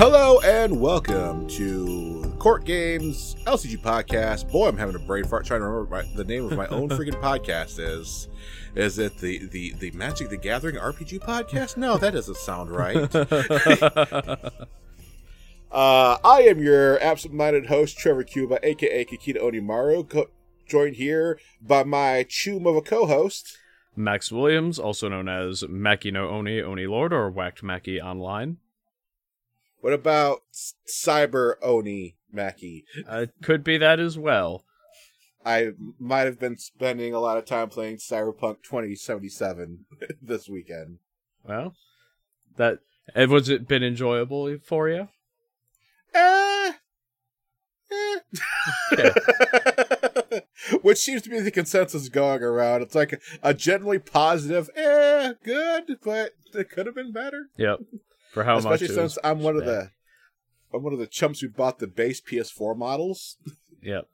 Hello and welcome to Court Games LCG podcast. Boy, I'm having a brain fart trying to remember my, the name of my own freaking podcast is. Is it the, the, the Magic the Gathering RPG podcast? No, that doesn't sound right. uh, I am your absent-minded host, Trevor Cuba, aka Kikita Onimaru, co- joined here by my chum of a co-host. Max Williams, also known as Maki no Oni, Oni Lord, or Whacked Maki Online. What about Cyber Oni Mackie? Uh, could be that as well. I might have been spending a lot of time playing Cyberpunk 2077 this weekend. Well, that and was it been enjoyable for you? Eh, eh. Which seems to be the consensus going around. It's like a, a generally positive, eh, good, but it could have been better. Yep. For how Especially much? since I'm one of the I'm one of the chumps who bought the base PS4 models. Yep.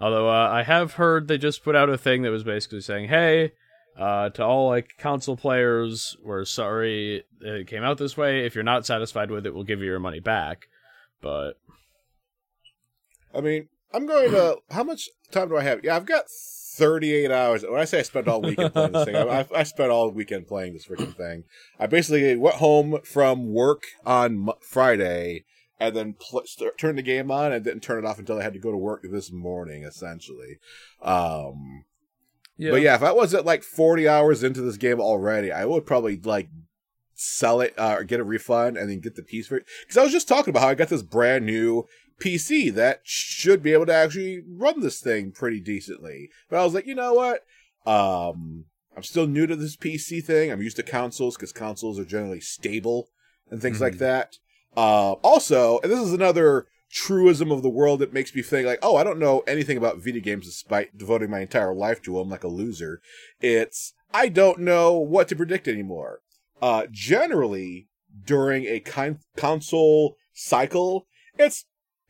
Although uh, I have heard they just put out a thing that was basically saying, "Hey, uh, to all like console players, we're sorry it came out this way. If you're not satisfied with it, we'll give you your money back." But I mean, I'm going to. How much time do I have? Yeah, I've got 38 hours. When I say I spent all weekend playing this thing, I, I, I spent all weekend playing this freaking thing. I basically went home from work on Friday and then pl- start, turned the game on and didn't turn it off until I had to go to work this morning, essentially. Um, yeah, But yeah, if I wasn't like 40 hours into this game already, I would probably like sell it uh, or get a refund and then get the piece for it. Because I was just talking about how I got this brand new PC that should be able to actually run this thing pretty decently. But I was like, you know what? Um, I'm still new to this PC thing. I'm used to consoles because consoles are generally stable and things like Mhm. that. Uh, also, and this is another truism of the world that makes me think like, oh, I don't know anything about video games despite devoting my entire life to them like a loser. It's I don't know what to predict anymore. Uh, generally, during a con- console cycle, it's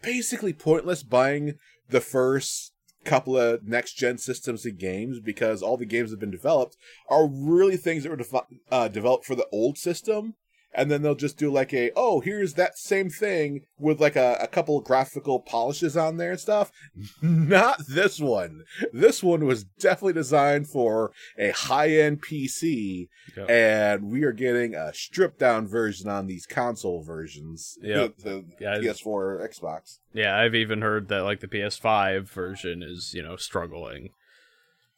basically pointless buying the first couple of next gen systems and games because all the games that have been developed are really things that were defi- uh, developed for the old system and then they'll just do like a oh here's that same thing with like a, a couple of graphical polishes on there and stuff not this one this one was definitely designed for a high-end pc Yep. and we are getting a stripped down version on these console versions Yep. the, the Yeah, ps4 or xbox Yeah, I've even heard that like the PS5 version is, you know, struggling.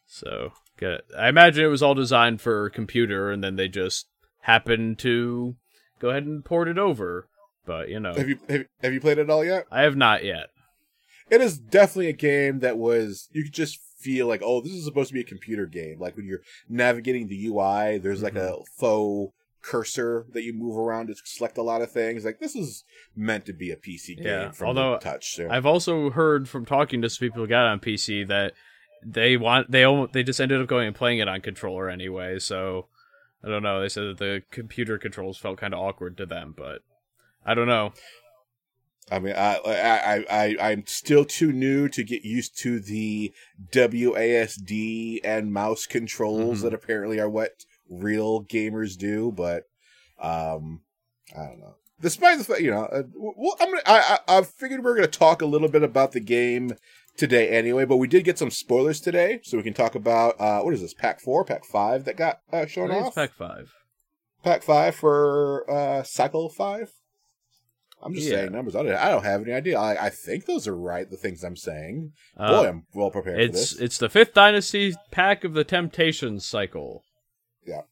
So. I imagine it was all designed for computer and then they just happened to go ahead and port it over. But, you know, have you have, have you played it all yet I have not yet. it is definitely a game that was you could just feel like oh this is supposed to be a computer game like when you're navigating the ui there's like a mm-hmm. faux cursor that you move around to select a lot of things like this is meant to be a pc game Yeah, from although the touch so. I've also heard from talking to some people who got on PC that they want they almost, they just ended up going and playing it on controller anyway. So I don't know. They said that the computer controls felt kind of awkward to them, but I don't know. I mean, I, I, I, I'm still too new to get used to the WASD and mouse controls Mhm. that apparently are what real gamers do. But, um, I don't know. Despite the fact, you know, uh, well, I'm gonna, I, I, I figured we are gonna talk a little bit about the game today anyway. But we did get some spoilers today, so we can talk about uh, what is this pack four, pack five that got uh, shown off. Pack Five. pack five for uh, cycle five. I'm just Yeah. saying numbers. I don't, I don't have any idea. I, I think those are right. The things I'm saying. Uh, Boy, I'm well prepared for It's this. it's the fifth dynasty pack of the Temptations cycle. Yeah.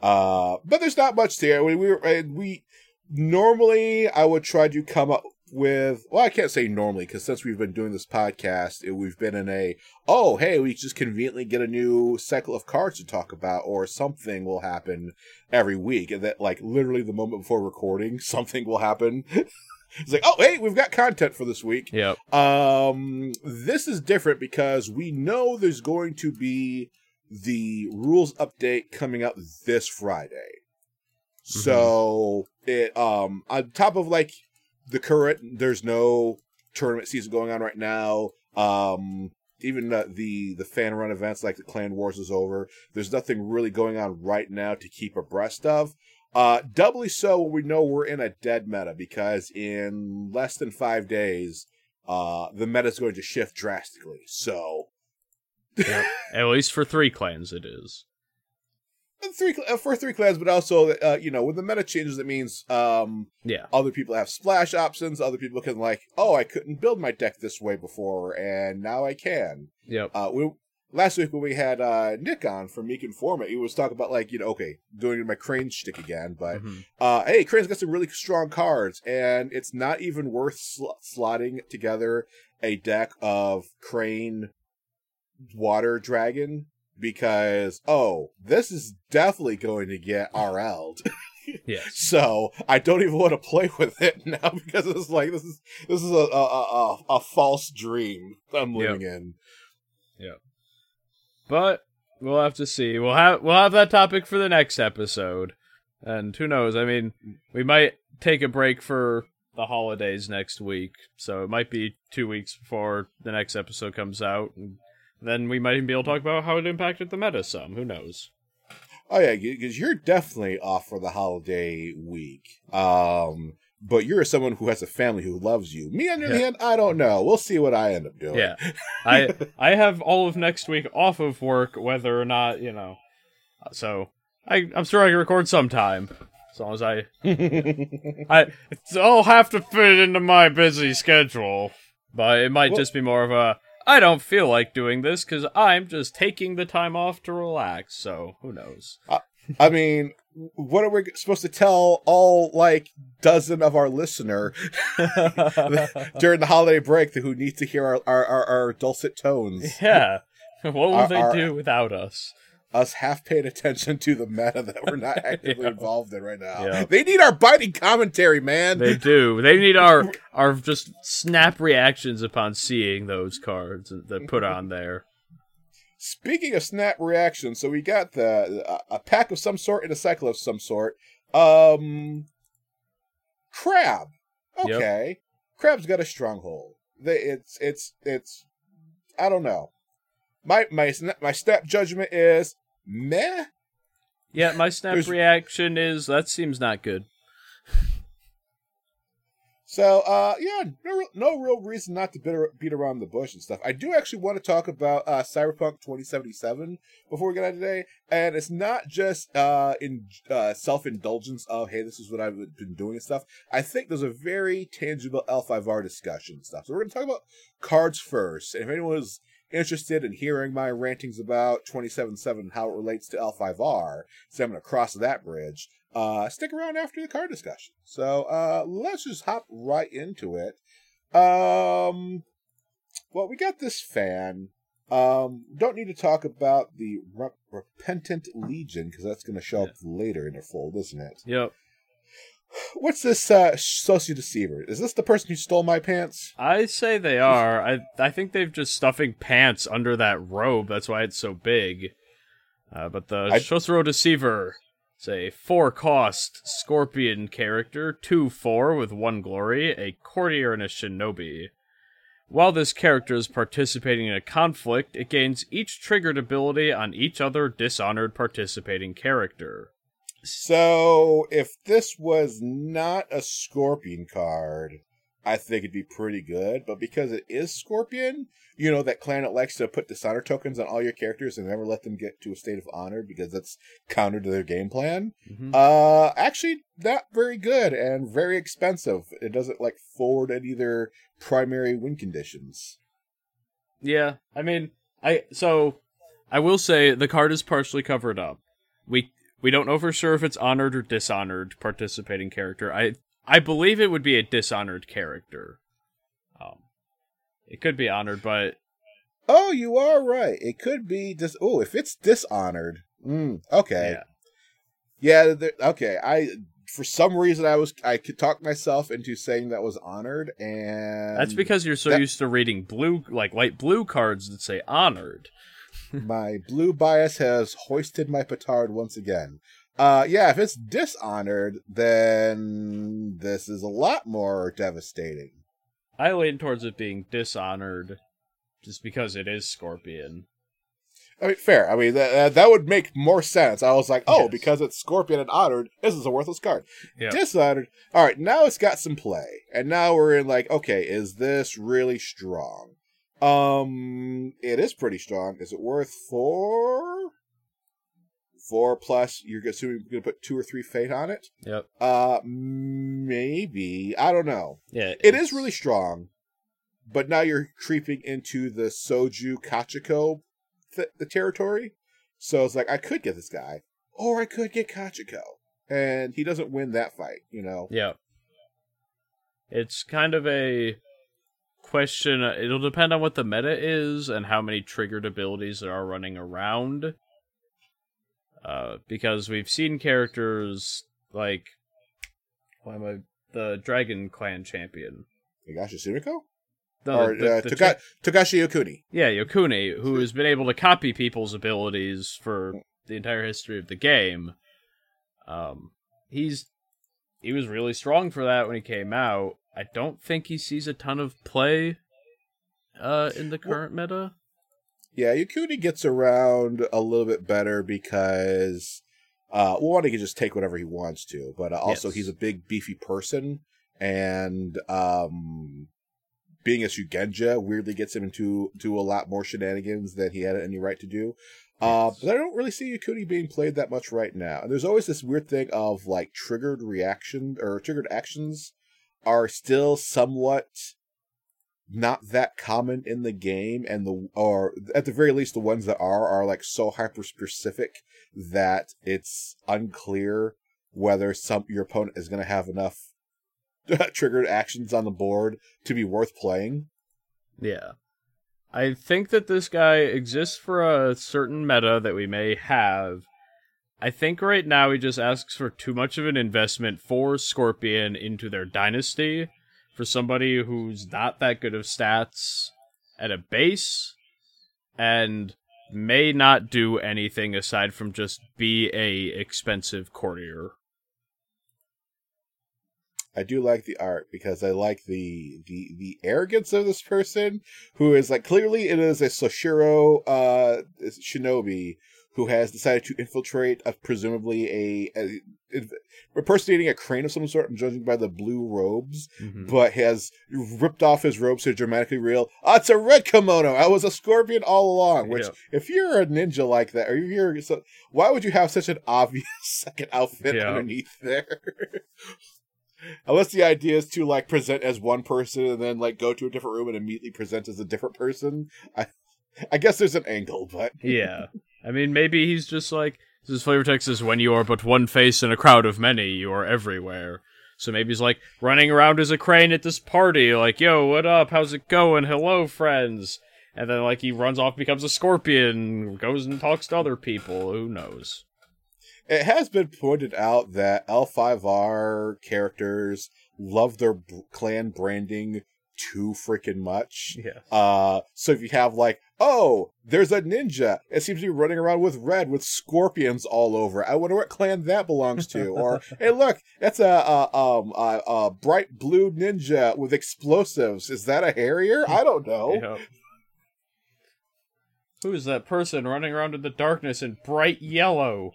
Uh, but there's not much there. We we, we normally I would try to come up with. Well, I can't say normally because since we've been doing this podcast, it, we've been in a oh hey we just conveniently get a new cycle of cards to talk about or something will happen every week and that like literally the moment before recording something will happen. it's like oh hey we've got content for this week. Yep. Um, this is different because we know there's going to be the rules update coming out this Friday. So it um on top of like the current, there's no tournament season going on right now. Um, even uh, the the fan run events like the Clan Wars is over. There's nothing really going on right now to keep abreast of. Uh, doubly so when we know we're in a dead meta because in less than five days, uh, the meta is going to shift drastically. So, Yep. At least for three clans, it is. Three uh, for three clans, but also uh, you know when the meta changes, it means um Yeah. other people have splash options. Other people can like, oh, I couldn't build my deck this way before, and now I can. Yep. Uh, we last week when we had uh Nick on from Meek Informa, he was talking about like you know okay doing my Crane shtick again, but Mhm. uh hey Crane's got some really strong cards, and it's not even worth sl- slotting together a deck of Crane Water Dragon because oh this is definitely going to get RL'd. Yes. So I don't even want to play with it now because it's like this is this is a a a, a, false dream I'm Yep. living in. Yeah. But we'll have to see. We'll have we'll have that topic for the next episode. And who knows? I mean, we might take a break for the holidays next week, so it might be two weeks before the next episode comes out. And then we might even be able to talk about how it impacted the meta some. Who knows? Oh yeah, because you're definitely off for the holiday week. Um, but you're someone who has a family who loves you. Me, on the other Yeah. hand, I don't know. We'll see what I end up doing. Yeah, I I have all of next week off of work, whether or not you know. So I I'm sure I can record sometime, as long as I I it's all have to fit into my busy schedule. But it might Well- just be more of a I don't feel like doing this because I'm just taking the time off to relax. So who knows? I mean, what are we supposed to tell all like dozen of our listener during the holiday break who need to hear our our, our, our dulcet tones? yeah. What will Our- they do without us? Us half paying attention to the meta that we're not actively Yeah. involved in right now. Yeah. They need our biting commentary, man. They do. They need our our just snap reactions upon seeing those cards that put on there. Speaking of snap reactions, so we got the a, pack of some sort and a cycle of some sort. Um, crab. Yep. Okay, crab's got a stronghold. They, it's it's it's. I don't know. My my my snap judgment is meh. Yeah, my snap There's- reaction is that seems not good. So, uh, yeah, no, real- no real reason not to beat, beat around the bush and stuff. I do actually want to talk about uh, Cyberpunk 2077 before we get on today, and it's not just uh, in uh, self indulgence of hey, this is what I've been doing and stuff. I think there's a very tangible L5R discussion and stuff. So we're going to talk about cards first, and if anyone is interested in hearing my rantings about 277 and how it relates to L5R, so I'm going to cross that bridge. Uh stick around after the card discussion. So uh let's just hop right into it. Um well we got this fan. Um don't need to talk about the Re- repentant legion because that's going to show up later in the fold isn't it? Yep. what's this uh socio deceiver is this the person who stole my pants I say they are. I I think they've just stuffing pants under that robe. That's why it's so big. Uh, but the I- Shosuro Deceiver is a four cost scorpion character, two four with one glory, a courtier and a shinobi. While this character is participating in a conflict, it gains each triggered ability on each other dishonored participating character. So if this was not a scorpion card I think it'd be pretty good, but because it is Scorpion, you know that clan that likes to put dishonor tokens on all your characters and never let them get to a state of honor because that's counter to their game plan. Mhm. Uh, actually, not very good and very expensive. It doesn't like forward any of their primary win conditions. Yeah, I mean, I so I will say the card is partially covered up. We we don't know for sure if it's honored or dishonored participating character. I I believe it would be a dishonored character. Um, it could be honored, but Oh, you are right. It could be dis. Oh, if it's dishonored. Mm, okay. yeah, Yeah, there, okay. I for some reason I was I could talk myself into saying that was honored, and that's because you're so that- used to reading blue, like light blue cards that say honored. My blue bias has hoisted my petard once again. Uh, yeah, if it's dishonored, then this is a lot more devastating. I lean towards it being dishonored, just because it is Scorpion. I mean, fair. I mean, that that would make more sense. I was like, oh, Yes. because it's Scorpion and Honored, this is a worthless card. Yeah. Dishonored. All right, now it's got some play, and now we're in like, okay, is this really strong? Um, it is pretty strong. Is it worth four? Four plus. You're assuming you're gonna put two or three fate on it. Yep. Uh, maybe. I don't know. Yeah. It is really strong, but now you're creeping into the Soju Kachiko th- the territory. So it's like I could get this guy, or I could get Kachiko, and he doesn't win that fight. You know. Yeah. It's kind of a question. uh, It'll depend on what the meta is and how many triggered abilities there are running around. Uh, because we've seen characters like, why am I the Dragon Clan champion? Higashi Sumiko No, or the- uh, the Toka- cha- Togashi Yokuni. yeah, Yokuni, who has been able to copy people's abilities for the entire history of the game. Um, he's he was really strong for that when he came out. I don't think he sees a ton of play uh in the current meta. Yeah, Yokuni gets around a little bit better because, uh, well, one, he can just take whatever he wants to, but uh, also Yes. he's a big, beefy person, and um, being a Shugenja weirdly gets him into to a lot more shenanigans than he had any right to do. Uh, Yes. but I don't really see Yokuni being played that much right now. And there's always this weird thing of like triggered reaction or triggered actions are still somewhat not that common in the game and the or at the very least the ones that are are like so hyper specific that it's unclear whether some your opponent is going to have enough triggered actions on the board to be worth playing Yeah. I think that this guy exists for a certain meta that we may have. I think right now he just asks for too much of an investment for Scorpion into their dynasty for somebody who's not that good of stats at a base and may not do anything aside from just be a expensive courtier. I do like the art because I like the the the arrogance of this person who is like clearly it is a Shosuro uh shinobi who has decided to infiltrate a presumably a, a, impersonating a crane of some sort, I'm judging by the blue robes, Mhm. but has ripped off his robes to dramatically real. Ah, it's a red kimono. I was a scorpion all along. Which, Yeah. if you're a ninja like that, or you're so, why would you have such an obvious second outfit Yeah. underneath there? Unless the idea is to like present as one person and then like go to a different room and immediately present as a different person. I, I guess there's an angle, but yeah. I mean, maybe he's just like, this is flavor text is when you are but one face in a crowd of many, you are everywhere. So maybe he's like running around as a crane at this party, like, yo, what up? How's it going? Hello, friends. And then, like, he runs off, becomes a scorpion, goes and talks to other people. Who knows? it has been pointed out that L5R characters love their b- clan branding too freaking much. Yeah. Uh, so if you have like, oh, there's a ninja. It seems to be running around with red with scorpions all over. I wonder what clan that belongs to. or hey, look, that's a, a um a, a bright blue ninja with explosives. Is that a Harrier? I don't know. Yep. Who is that person running around in the darkness in bright yellow?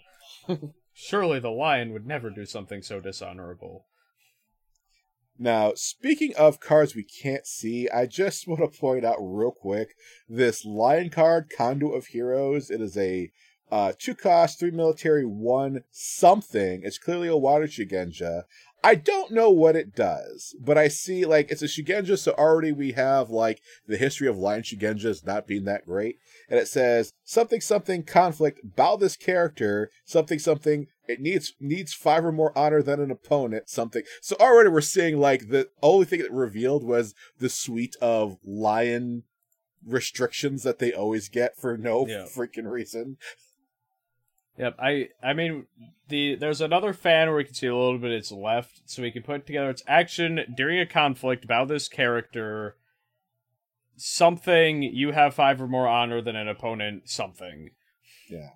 Surely the lion would never do something so dishonorable. Now, speaking of cards we can't see, I just want to point out real quick this lion card, Conduit of Heroes. It is a uh, two cost, three military, one something. It's clearly a water Shugenja. I don't know what it does, but I see like it's a Shugenja, so already we have like the history of lion Shugenjas not being that great. And it says something something conflict bow this character, something something it needs needs five or more honor than an opponent, something. So already we're seeing like the only thing that revealed was the suite of lion restrictions that they always get for no Yeah. freaking reason. Yep, I I mean the there's another fan where we can see a little bit its left, so we can put together its action during a conflict about this character. Something you have five or more honor than an opponent. Something. Yeah.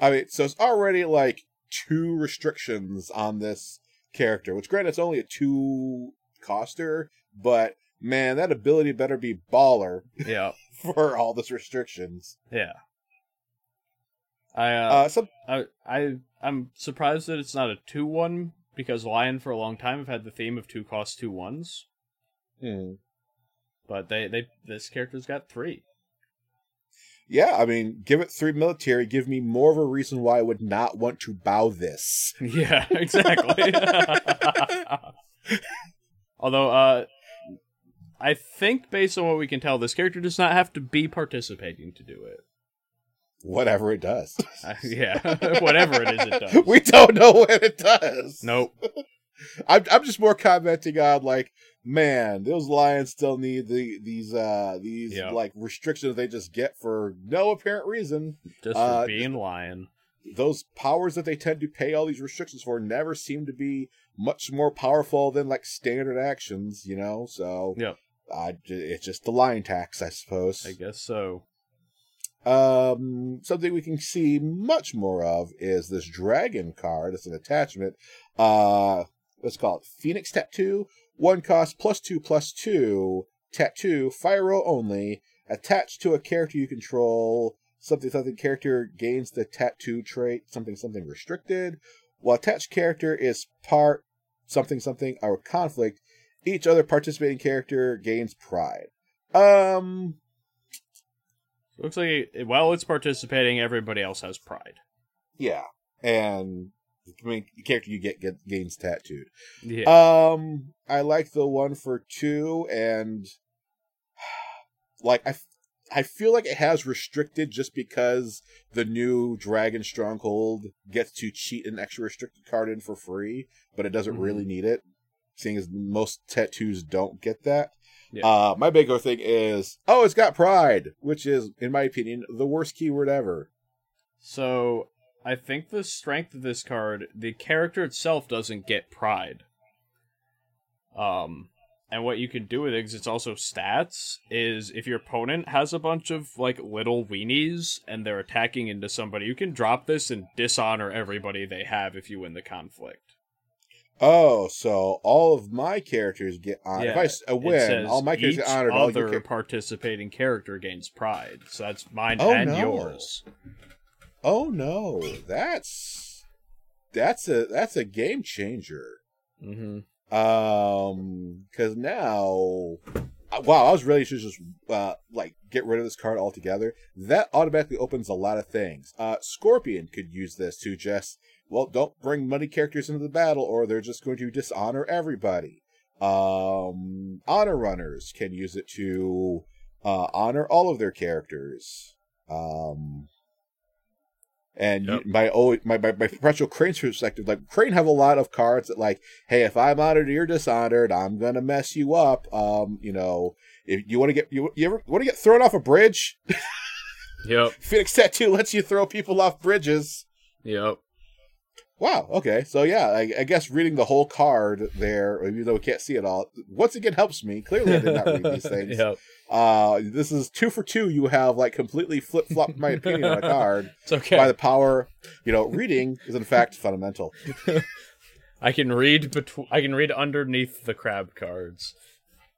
I mean, so it's already like two restrictions on this character, which granted it's only a two coster, but man, that ability better be baller Yeah, for all this restrictions. yeah. I uh, Uh, some I I I'm surprised that it's not a two one because Lion for a long time have had the theme of two cost two ones, hmm. but they they this character's got three. Yeah, I mean, give it three military. Give me more of a reason why I would not want to bow this. Yeah, exactly. Although, uh, I think based on what we can tell, this character does not have to be participating to do it. Whatever it does. Uh, yeah, whatever it is, it does. we don't know what it does. Nope. I'm I'm just more commenting on like, man, those lions still need the these uh these Yeah. like restrictions they just get for no apparent reason. Just Uh, for being lion. Those powers that they tend to pay all these restrictions for never seem to be much more powerful than like standard actions, you know. So yeah, uh, it's just the lion tax, I suppose. I guess so. Um, something we can see much more of is this dragon card. It's an attachment. Uh, let's call it Phoenix Tattoo. One cost plus two plus two. Tattoo, fire role only. Attached to a character you control. Something something character gains the tattoo trait. Something something restricted. While attached character is part something something or conflict, each other participating character gains pride. Um, Looks like while it's participating, everybody else has pride. Yeah, and I mean, the character you get, get gains tattooed. Yeah. Um, I like the one for two, and like I, I feel like it has restricted just because the new Dragon Stronghold gets to cheat an extra restricted card in for free, but it doesn't Mhm. really need it, seeing as most tattoos don't get that. Yeah. Uh, my bigger thing is, oh, it's got pride, which is, in my opinion, the worst keyword ever. So I think the strength of this card, the character itself doesn't get pride. Um, and what you can do with it, 'cause it's also stats, is if your opponent has a bunch of like little weenies and they're attacking into somebody, you can drop this and dishonor everybody they have if you win the conflict. Oh, so all of my characters get on. if I s- uh, win, all my characters get honored. All your other char- participating character gains pride. So that's mine Oh, and no. yours. Oh no, that's that's a that's a game changer. Mm-hmm. Um, because now, uh, wow, I was ready to just uh like get rid of this card altogether. That automatically opens a lot of things. Uh, Scorpion could use this to just well, don't bring money characters into the battle, or they're just going to dishonor everybody. Um, honor runners can use it to uh honor all of their characters. Um. And you- Yep. my, my my my perpetual Crane's perspective, like Crane have a lot of cards that like hey, if I'm honored or you're dishonored, I'm gonna mess you up. Um, you know, if you want to get you, you ever want to get thrown off a bridge, Yep. Phoenix Tattoo lets you throw people off bridges. Yep. Wow. Okay. So yeah, I, I guess reading the whole card there, even though we can't see it all, once again helps me. Clearly, I did not read these things. Yep. Uh, this is two for two. You have like completely flip flopped my opinion on a card It's okay. by the power. You know, reading is in fact fundamental. I can read between. I can read underneath the crab cards.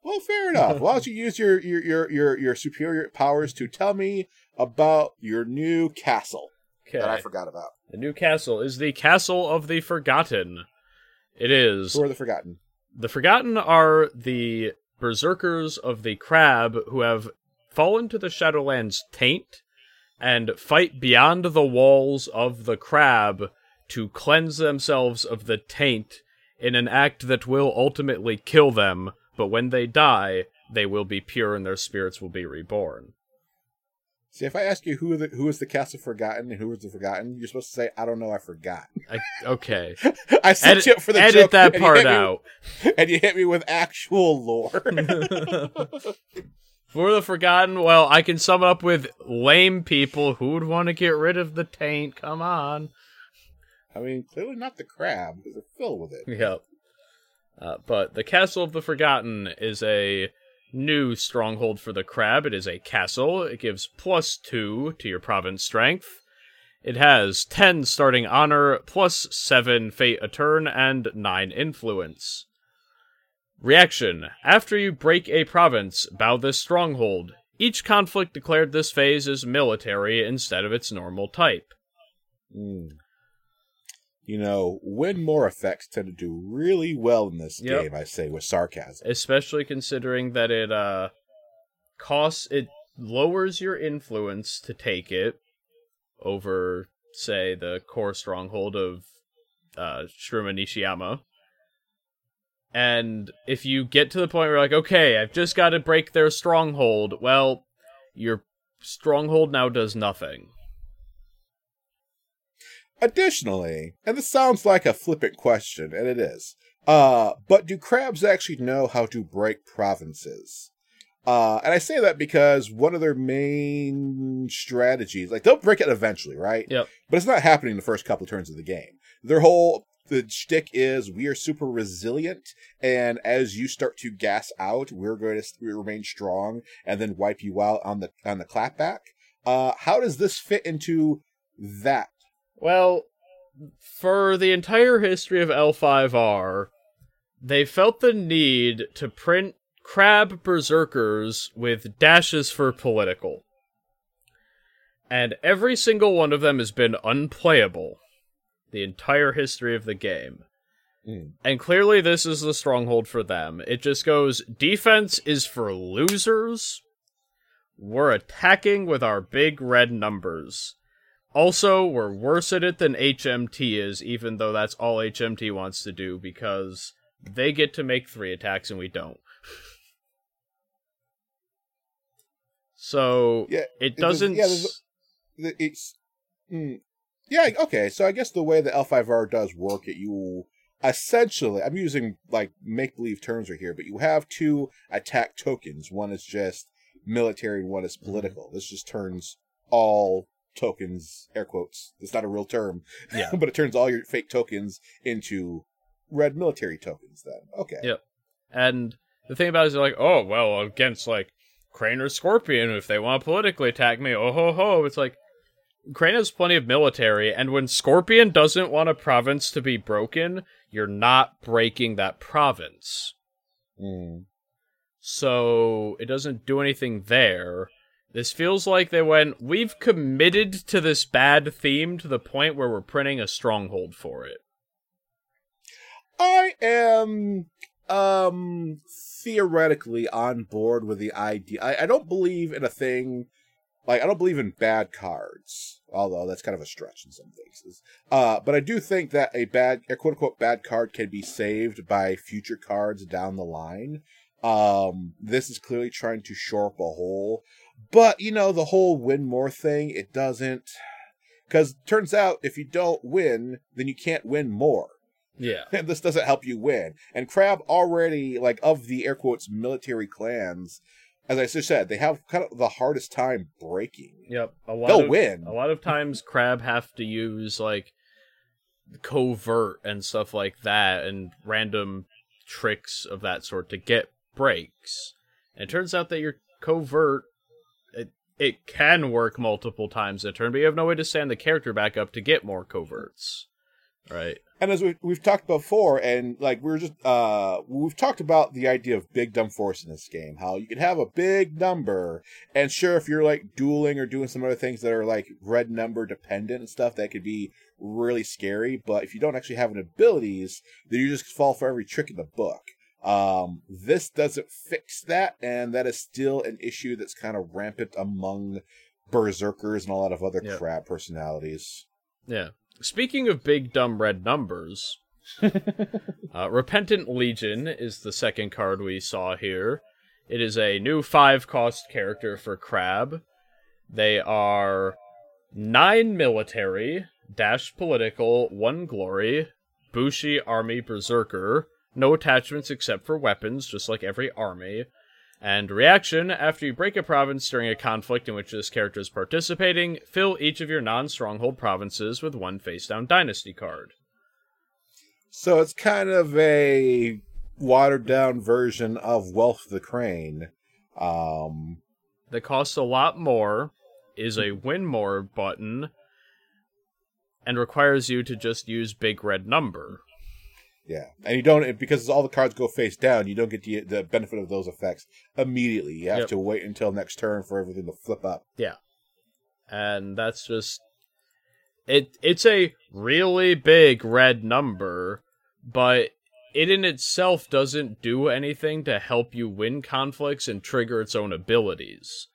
Well, fair enough. Why don't you use your your your your, your superior powers to tell me about your new castle Okay. that I forgot about? the new castle is the Castle of the Forgotten. It is. Who are the forgotten? The Forgotten are the berserkers of the crab who have fallen to the Shadowlands taint and fight beyond the walls of the crab to cleanse themselves of the taint in an act that will ultimately kill them, but when they die, they will be pure and their spirits will be reborn. See, if I ask you who the, who is the castle forgotten and who is the forgotten, you're supposed to say, "I don't know, I forgot." I, okay. I set Edit, you up for the edit joke, that and part hit me- out. and you hit me with actual lore. For the Forgotten, well, I can sum it up with lame people who would want to get rid of the taint. Come on. I mean, clearly not the crab because they're filled with it. Yep. Uh, but the Castle of the Forgotten is a new stronghold for the crab. It is a castle. It gives plus two to your province strength. It has 10 starting honor, plus 7 fate a turn, and 9 influence. Reaction After you break a province, bow this stronghold. Each conflict declared this phase is military instead of its normal type. Mm. You know, win more effects tend to do really well in this Yep. game, I say with sarcasm. especially considering that it uh costs it lowers your influence to take it over say the core stronghold of uh Shiro Nishiyama. And if you get to the point where you're like, okay, I've just got to break their stronghold, well, your stronghold now does nothing. Additionally, and this sounds like a flippant question, and it is, uh, but do crabs actually know how to break provinces? Uh, and I say that because one of their main strategies, like they'll break it eventually, right? Yep. But it's not happening in the first couple of turns of the game. Their whole the shtick is we are super resilient, and as you start to gas out, we're going to remain strong and then wipe you out on the on the clapback. Uh, how does this fit into that? Well, for the entire history of L5R, they felt the need to print crab berserkers with dashes for political. And every single one of them has been unplayable the entire history of the game. Mm. And clearly, this is the stronghold for them. It just goes defense is for losers. We're attacking with our big red numbers. Also, we're worse at it than HMT is, even though that's all HMT wants to do, because they get to make three attacks and we don't. So, Yeah, it doesn't. yeah, there's The- It's mm, yeah okay. So I guess the way the L5R does work, it you essentially I'm using like make believe terms right here, but you have two attack tokens. One is just military, and one is political. This just turns all tokens air quotes. It's not a real term, Yeah. but it turns all your fake tokens into red military tokens. Then okay, Yeah. And the thing about it is, like, oh, well, against, like, Crane or Scorpion, if they want to politically attack me, oh ho ho. It's like, Crane has plenty of military, and when Scorpion doesn't want a province to be broken, you're not breaking that province. Mm. So it doesn't do anything there. This feels like they went, we've committed to this bad theme to the point where we're printing a stronghold for it. I am um theoretically on board with the idea. I, I don't believe in a thing like I don't believe in bad cards, although that's kind of a stretch in some cases. Uh, but I do think that a bad, a quote unquote bad card can be saved by future cards down the line. Um, this is clearly trying to shore up a hole, but you know the whole win more thing. It doesn't, because turns out if you don't win, then you can't win more Yeah. and this doesn't help you win. And Crab already, like, of the air quotes military clans, as I just said, they have kind of the hardest time breaking. Yep. A lot They'll of, win. A lot of times crab have to use like covert and stuff like that and random tricks of that sort to get breaks. And it turns out that your covert it can work multiple times a turn, but you have no way to stand the character back up to get more coverts. Right. And as we, we've talked before, and like we are just, uh, we've talked about the idea of big dumb force in this game, how you can have a big number, and sure, if you're like dueling or doing some other things that are like red number dependent and stuff, that could be really scary. But if you don't actually have an abilities, then you just fall for every trick in the book. Um, this doesn't fix that, and that is still an issue that's kind of rampant among berserkers and a lot of other Yep. crab personalities. Yeah. Speaking of big dumb red numbers, uh, Repentant Legion is the second card we saw here. It is a new five cost character for Crab. They are nine military, dash political, one glory, Bushi army berserker, no attachments except for weapons, just like every army. And reaction after you break a province during a conflict in which this character is participating, fill each of your non stronghold provinces with one face down dynasty card. So it's kind of a watered down version of Wealth the Crane. Um, That costs a lot more, is a win more button, and requires you to just use big red number. Yeah, and you don't because all the cards go face down. You don't get the the benefit of those effects immediately. You have Yep. to wait until next turn for everything to flip up. Yeah, and that's just. it it's a really big red number, but it in itself doesn't do anything to help you win conflicts and trigger its own abilities.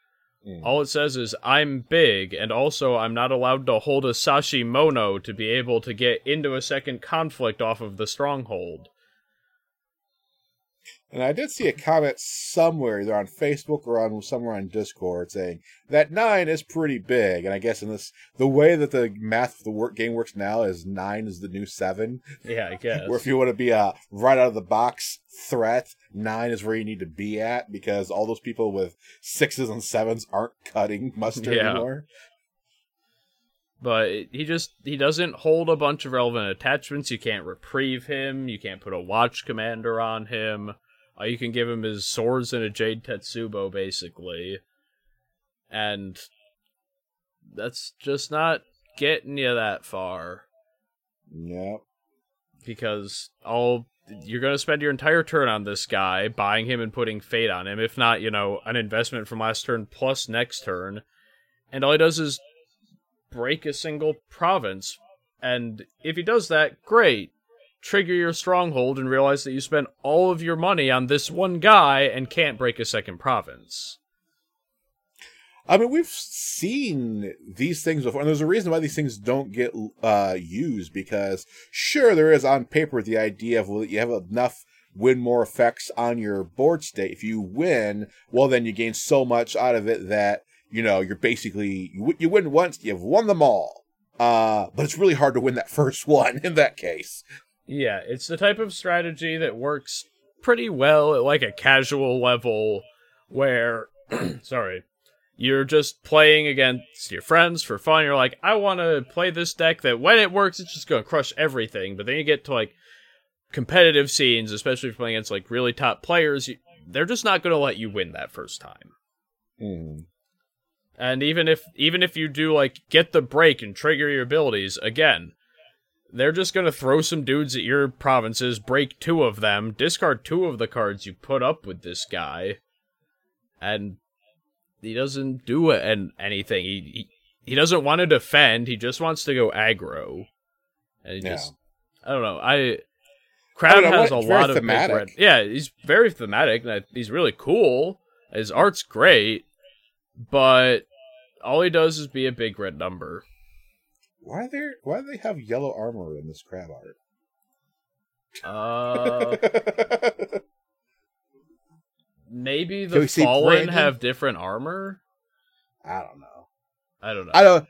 Mm. All it says is I'm big, and also I'm not allowed to hold a Sashimono to be able to get into a second conflict off of the stronghold. And I did see a comment somewhere, either on Facebook or on somewhere on Discord, saying that nine is pretty big. And I guess in this, the way that the math of the work game works now is nine is the new seven. Yeah, I guess. Where if you want to be a right out of the box threat, nine is where you need to be at because all those people with sixes and sevens aren't cutting mustard yeah. anymore. But he just he doesn't hold a bunch of relevant attachments. You can't reprieve him. You can't put a watch commander on him all you can give him is swords and a Jade Tetsubo, basically. And that's just not getting you that far. Yep. Because all you're going to spend your entire turn on this guy, buying him and putting fate on him, if not, you know, an investment from last turn plus next turn. And all he does is break a single province. And if he does that, great trigger your stronghold and realize that you spent all of your money on this one guy and can't break a second province. I mean, we've seen these things before, and there's a reason why these things don't get uh, used because, sure, there is on paper the idea of well, you have enough win more effects on your board state. If you win, well, then you gain so much out of it that you know you're basically you, you win once, you've won them all. Uh, but it's really hard to win that first one in that case. Yeah, it's the type of strategy that works pretty well at like a casual level where sorry, you're just playing against your friends for fun. You're like, I want to play this deck that when it works, it's just going to crush everything. But then you get to like competitive scenes, especially if you're playing against like really top players, you, they're just not going to let you win that first time. Mm. And even if even if you do like get the break and trigger your abilities again, they're just going to throw some dudes at your provinces, break two of them, discard two of the cards you put up with this guy, and he doesn't do and anything. He, he he doesn't want to defend. He just wants to go aggro, and he yeah. just I don't know. I Crab I know, has a lot of thematic. Red, yeah, he's very thematic. He's really cool. His art's great, but all he does is be a big red number. Why there? Why do they have yellow armor in this crab art? Uh, maybe the fallen have different armor. I don't know. I don't know. I don't.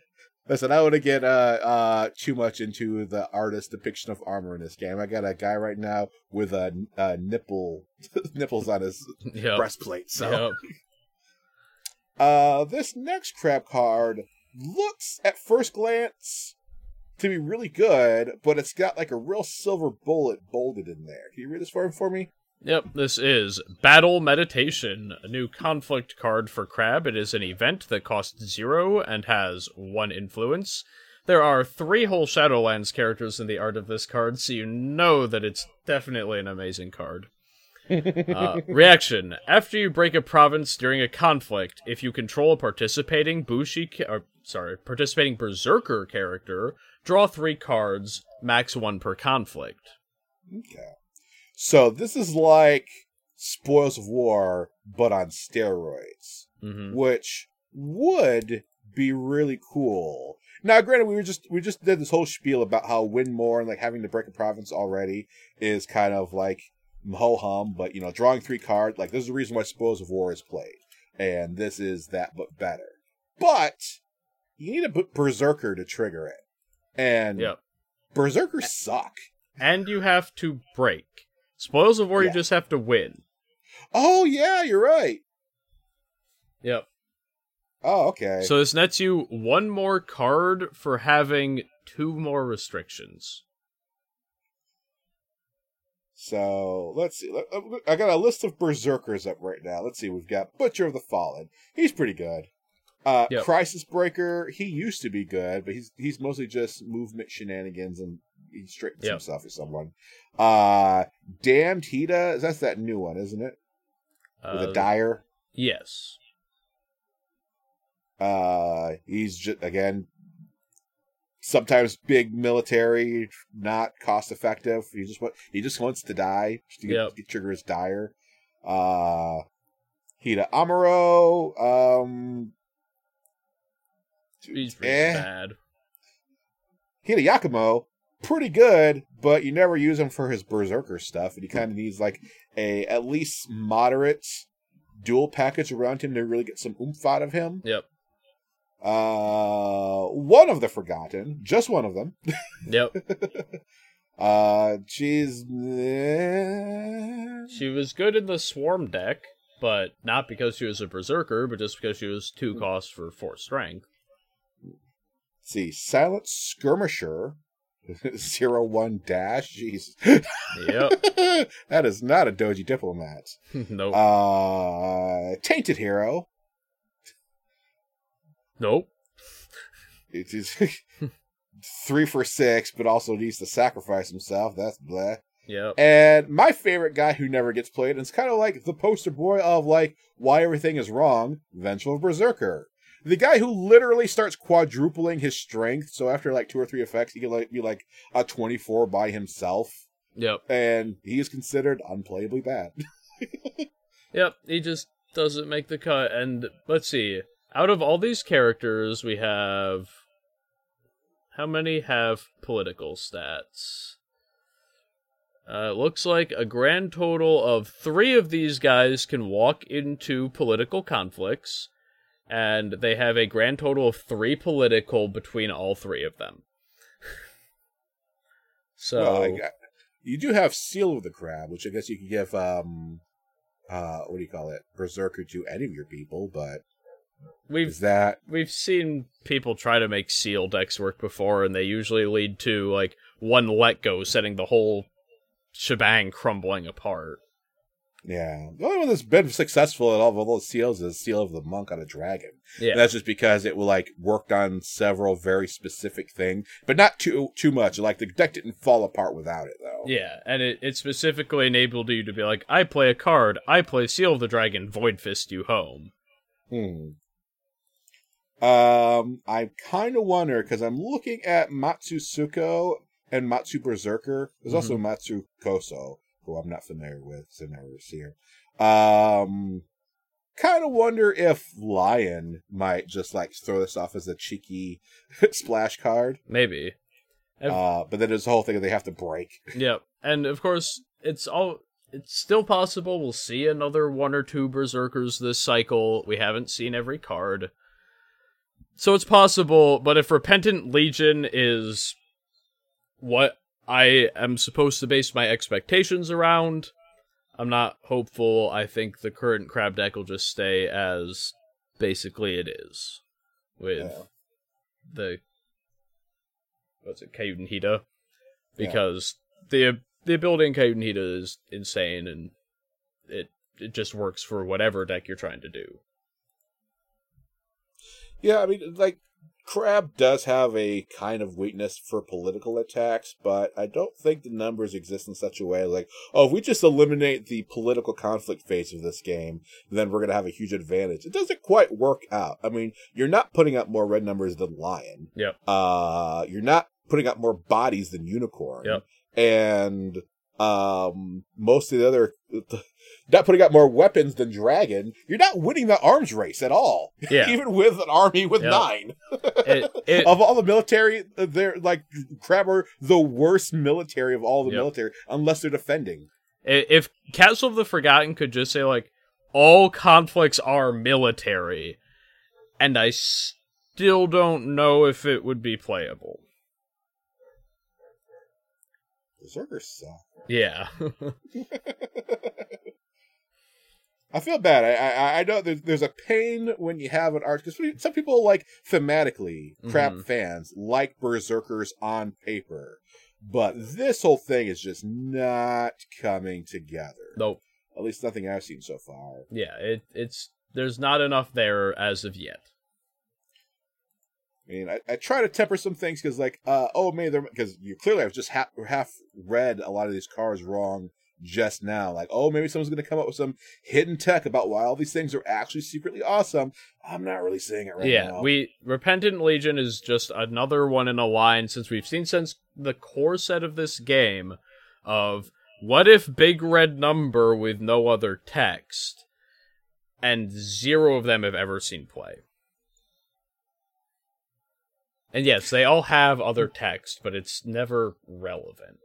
Listen, I don't want to get uh, uh, too much into the artist depiction of armor in this game. I got a guy right now with a, a nipple nipples on his yep. breastplate. So, yep. uh, this next crab card looks at first glance to be really good, but it's got like a real silver bullet bolded in there. Can you read this for, for me? Yep, this is Battle Meditation, a new conflict card for Crab. It is an event that costs zero and has one influence. There are three whole Shadowlands characters in the art of this card, so you know that it's definitely an amazing card uh, reaction: After you break a province during a conflict, if you control a participating Bushi, ca- or sorry, participating Berserker character, draw three cards, max one per conflict. Okay. So this is like Spoils of War, but on steroids, mm-hmm. which would be really cool. Now, granted, we were just we just did this whole spiel about how win more and like having to break a province already is kind of like ho hum, but you know, drawing three cards, like this is the reason why Spoils of War is played. And this is that but better. But you need a berserker to trigger it. And yep. berserkers suck. And you have to break. Spoils of War yeah. you just have to win. Oh yeah, you're right. Yep. Oh, okay. So this nets you one more card for having two more restrictions. So let's see. Uh, I got a list of berserkers up right now. Let's see. We've got Butcher of the Fallen. He's pretty good. Uh, yep. Crisis Breaker. He used to be good, but he's he's mostly just movement shenanigans and he straightens yep. himself with someone. Uh, Damned Hida. That's that new one, isn't it? With uh, a dire. Yes. Uh, he's just again sometimes big military, not cost effective. He just want, he just wants to die just to get, Yep. get trigger his dire. Uh, Hida Amuro, um, He's pretty eh. bad. Hida Yakumo, pretty good, but you never use him for his berserker stuff, and he kind of needs like a at least moderate dual package around him to really get some oomph out of him. Yep. Uh, one of the forgotten, just one of them. Yep. uh, she's eh, She was good in the swarm deck, but not because she was a berserker, but just because she was two costs for four strength. See silent skirmisher. Zero one dash, Jesus. Yep. that is not a doji diplomat. nope. Uh, tainted hero. nope. It is three for six, but also needs to sacrifice himself. That's blah. Yep. And my favorite guy who never gets played, and it's kind of like the poster boy of like why everything is wrong, Vengeful Berserker. The guy who literally starts quadrupling his strength, so after like two or three effects, he can like be like a twenty-four by himself, Yep. and he is considered unplayably bad. Yep. He just doesn't make the cut. And let's see. Out of all these characters, we have. How many have political stats? Uh, it looks like a grand total of three of these guys can walk into political conflicts, and they have a grand total of three political between all three of them. so, Well, I- you do have Seal of the Crab, which I guess you could give um, uh, what do you call it, Berserker to any of your people, but we've is that we've seen people try to make seal decks work before, and they usually lead to like one let go, setting the whole shebang crumbling apart. Yeah, the only one that's been successful at all of all those seals is Seal of the Monk on a Dragon. Yeah, And that's just because it will like worked on several very specific things, but not too too much. Like the deck didn't fall apart without it, though. yeah, and it, it specifically enabled you to be like, I play a card, I play Seal of the Dragon, Void Fist you home. Hmm. Um, I kind of wonder because I'm looking at Matsu Tsuko and Matsu Berserker. There's also Matsu Koso, who I'm not familiar with, so never see her. Um, kind of wonder if Lion might just like throw this off as a cheeky splash card. Maybe. Uh, but then there's the whole thing that they have to break. Yep. And of course, it's all it's still possible we'll see another one or two berserkers this cycle. We haven't seen every card. So it's possible, but if Repentant Legion is what I am supposed to base my expectations around, I'm not hopeful. I think the current crab deck will just stay as basically it is. With Yeah. the what's it, Kyuden Hida? Yeah. Because the the ability in Kyuden Hida is insane and it it just works for whatever deck you're trying to do. Yeah, I mean, like, Crab does have a kind of weakness for political attacks, but I don't think the numbers exist in such a way like, oh, if we just eliminate the political conflict phase of this game, then we're going to have a huge advantage. It doesn't quite work out. I mean, you're not putting up more red numbers than Lion. Yep. Uh, you're not putting up more bodies than Unicorn. Yep. And, um, most of the other, not putting out more weapons than Dragon, you're not winning the arms race at all. Yeah. Even with an army with Yep. nine. It, it, of all the military, uh, they're like Crab are the worst military of all the Yep. military, unless they're defending. If Castle of the Forgotten could just say like all conflicts are military, and I still don't know if it would be playable. Berserkers suck. Yeah, I feel bad. I I, I know there's, there's a pain when you have an art because some people like thematically crap Mhm. fans like Berserkers on paper, but this whole thing is just not coming together. nope. At least nothing I've seen so far. Yeah, it it's there's not enough there as of yet. I mean, I, I try to temper some things because, like, uh, oh, they're because you clearly have just half half read a lot of these cards wrong just now. Like, oh, maybe someone's going to come up with some hidden tech about why all these things are actually secretly awesome. I'm not really seeing it right yeah, now. we Repentant Legion is just another one in a line since we've seen since the core set of this game of what if big red number with no other text and zero of them have ever seen play. And yes, they all have other text, but it's never relevant.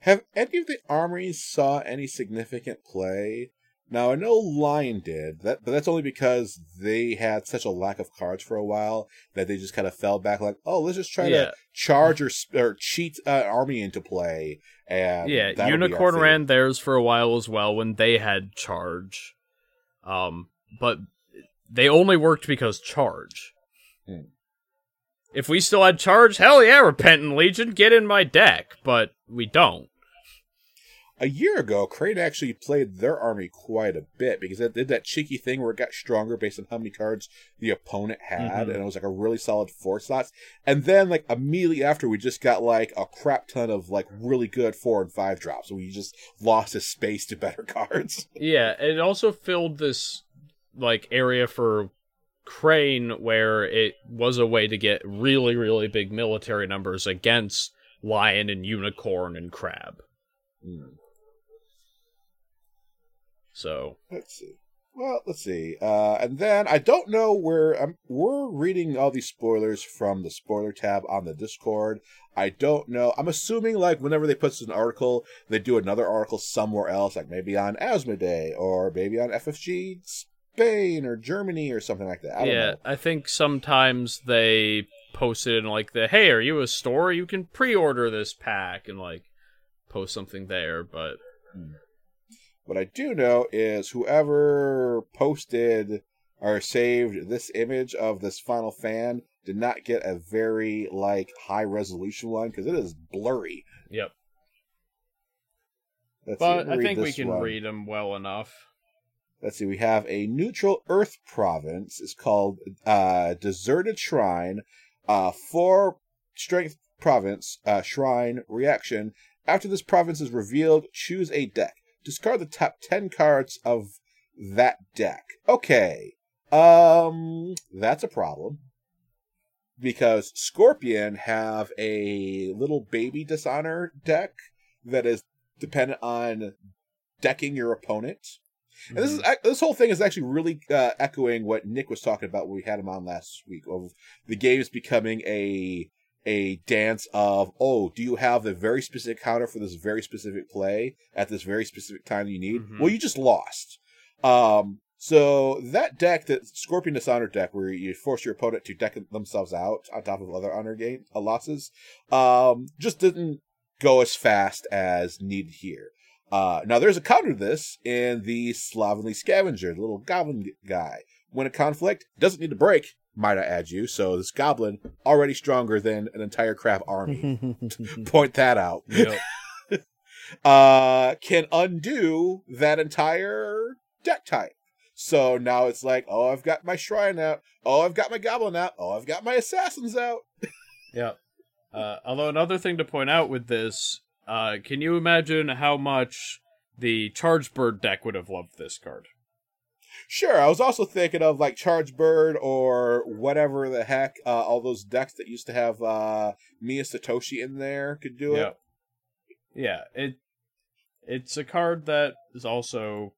Have any of the armories saw any significant play? Now I know Lion did that, but that's only because they had such a lack of cards for a while that they just kind of fell back. Like, oh, let's just try Yeah. to charge or, or cheat uh, army into play. And yeah, that'll be our Unicorn ran theirs for a while as well when they had charge. Um, but they only worked because charge. Hmm. If we still had charge, hell yeah, Repentant Legion, get in my deck. But we don't. A year ago, Crane actually played their army quite a bit because it did that cheeky thing where it got stronger based on how many cards the opponent had, Mhm. and it was like a really solid four slots. And then, like immediately after, we just got like a crap ton of like really good four and five drops. We just lost his space to better cards. Yeah, it also filled this like area for Crane where it was a way to get really, really big military numbers against Lion and Unicorn and Crab. Hmm. So Let's see. Well, let's see. Uh, and then I don't know where um, we're reading all these spoilers from the spoiler tab on the Discord. I don't know. I'm assuming like whenever they put an article, they do another article somewhere else, like maybe on Asmodee or maybe on FFG Spain or Germany or something like that. I don't yeah, know. I think sometimes they posted in like the hey, are you a store? You can pre-order this pack and like post something there, but What I do know is whoever posted or saved this image of this final fan did not get a very like high resolution one because it is blurry. yep. Let's But me I think we can one. read them well enough. Let's see. We have a neutral Earth province. It's called uh, Deserted Shrine. Uh, four strength province uh, shrine reaction. After this province is revealed, choose a deck. Discard the top ten cards of that deck. Okay. Um, that's a problem because Scorpion have a little baby dishonor deck that is dependent on decking your opponent. And this is this whole thing is actually really uh, echoing what Nick was talking about when we had him on last week of the games becoming a a dance of oh do you have the very specific counter for this very specific play at this very specific time you need? Mhm. well you just lost. Um so that deck that scorpion dishonor deck where you force your opponent to deck themselves out on top of other honor game uh, losses um just didn't go as fast as needed here uh, now there's a counter to this in the Slovenly Scavenger, the little goblin guy. When a conflict doesn't need to break, might I add you, so this goblin already stronger than an entire crab army. Point that out. Yep. Uh, can undo that entire deck type. So now it's like, oh, I've got my shrine out. Oh, I've got my goblin out. Oh, I've got my assassins out. Yeah. Uh, although another thing to point out with this, uh, can you imagine how much the Charge Bird deck would have loved this card? Sure, I was also thinking of like Charge Bird or whatever the heck, uh, all those decks that used to have uh, Miya Satoshi in there could do it. Yeah, it it's a card that is also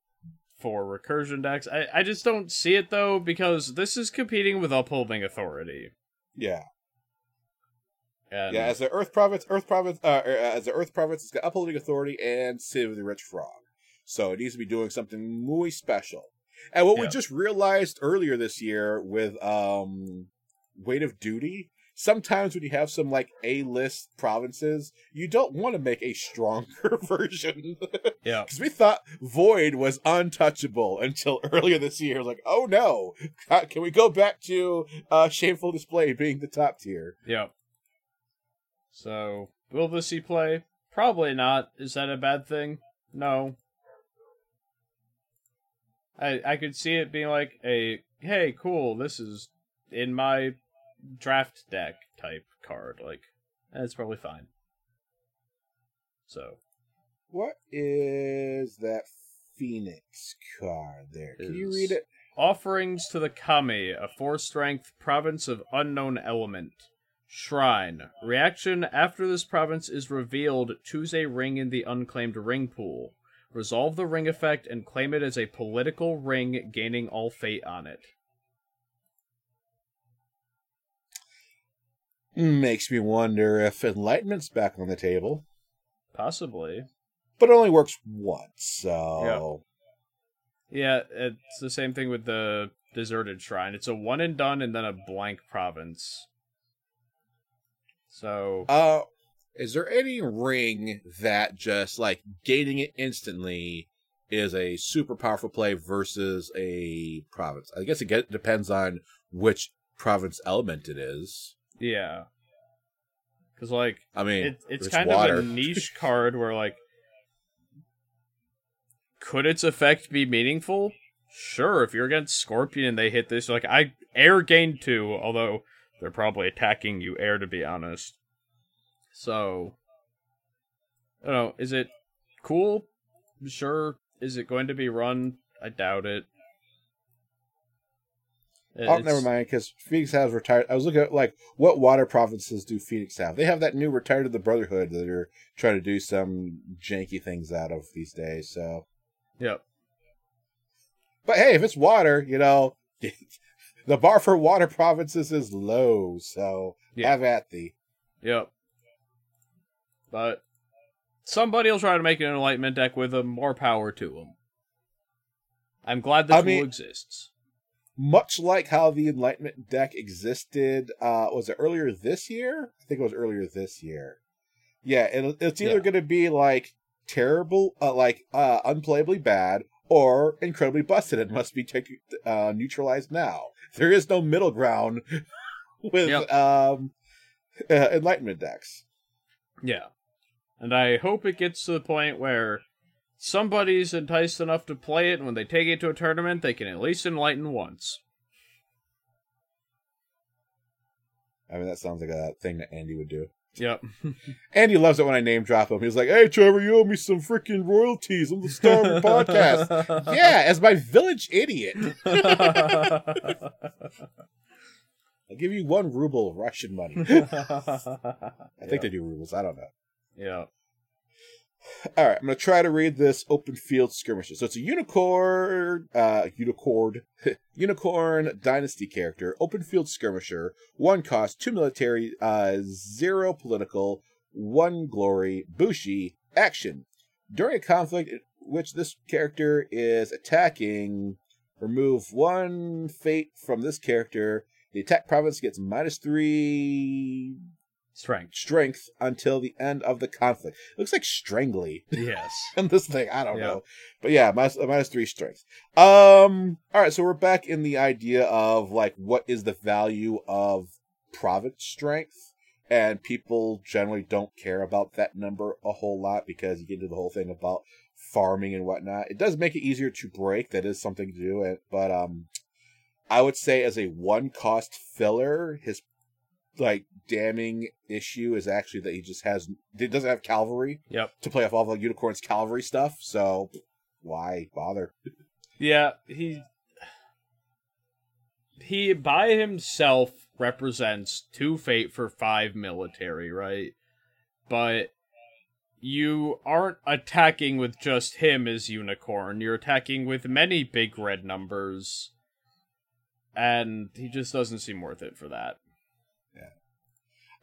for recursion decks. I, I just don't see it though because this is competing with upholding authority. Yeah, And yeah. As the Earth Province, Earth Province, uh, er, as the Earth Province, it's got upholding authority and City the Rich Frog, so it needs to be doing something muy special. And what we just realized earlier this year with um, Weight of Duty, sometimes when you have some like A list provinces, you don't want to make a stronger version. yeah, Because we thought Void was untouchable until earlier this year. Like, oh no, Uh, can we go back to uh, Shameful Display being the top tier? yeah. So will this see play? Probably not. Is that a bad thing? No. I I could see it being like a hey, cool, this is in my draft deck type card. Like that's probably fine. So What is that Phoenix card there? Can you read it? Offerings to the Kami, a four strength province of unknown element. Shrine. Reaction after this province is revealed, choose a ring in the unclaimed ring pool. Resolve the ring effect and claim it as a political ring, gaining all fate on it. Makes me wonder if Enlightenment's back on the table, Possibly. but it only works once. So Yeah, it's the same thing with the Deserted Shrine. It's a one and done and then a blank province. So, Uh, is there any ring that just like gaining it instantly is a super powerful play versus a province? I guess it depends on which province element it is. yeah. Because, like, I mean, it, it's there's kind water. of a niche card where like could its effect be meaningful sure if you're against scorpion and they hit this like i air gain two although they're probably attacking you air to be honest so i don't know is it cool sure is it going to be run i doubt it Oh, never mind, because Phoenix has retired. I was looking at like what water provinces do Phoenix have? They have that new Retired of the Brotherhood that they're trying to do some janky things out of these days. So, yep but hey, if it's water, you know, the bar for water provinces is low. So Yeah. have at thee. Yep. But somebody will try to make an enlightenment deck with them. More power to them. I'm glad the I tool mean- exists. Much like how the Enlightenment deck existed, uh, was it earlier this year? I think it was earlier this year. Yeah, it, it's either Yeah. going to be like terrible, uh, like uh, unplayably bad, or incredibly busted and must be taken uh, neutralized now. There is no middle ground with Yep. um, uh, Enlightenment decks. Yeah. And I hope it gets to the point where somebody's enticed enough to play it, and when they take it to a tournament, they can at least enlighten once. I mean, that sounds like a thing that Andy would do. Yep. Andy loves it when I name drop him. He's like, "Hey, Trevor, you owe me some freaking royalties. I'm the star of your podcast." yeah, as my village idiot. I'll give you one ruble of Russian money. I think they do rubles. I don't know. Yeah. All right, I'm gonna try to read this open field skirmishes. So it's a unicorn, uh, unicorn, unicorn dynasty character, open field skirmisher, one cost, two military, uh, zero political, one glory, bushi, action. During a conflict in which this character is attacking, remove one fate from this character. The attack province gets minus three Strength. strength until the end of the conflict. It looks like strangly Yes. and this thing. I don't Yeah. know, but yeah, minus, minus three strength. Um. All right, so we're back in the idea of like what is the value of province strength, and people generally don't care about that number a whole lot because you get into the whole thing about farming and whatnot. It does make it easier to break. That is something to do, It, but um, I would say as a one cost filler, his like damning issue is actually that he just has he doesn't have cavalry Yep. to play off all the unicorn's cavalry stuff. So why bother? Yeah, he he by himself represents two fate for five military, right? But you aren't attacking with just him as unicorn. You're attacking with many big red numbers. And he just doesn't seem worth it for that.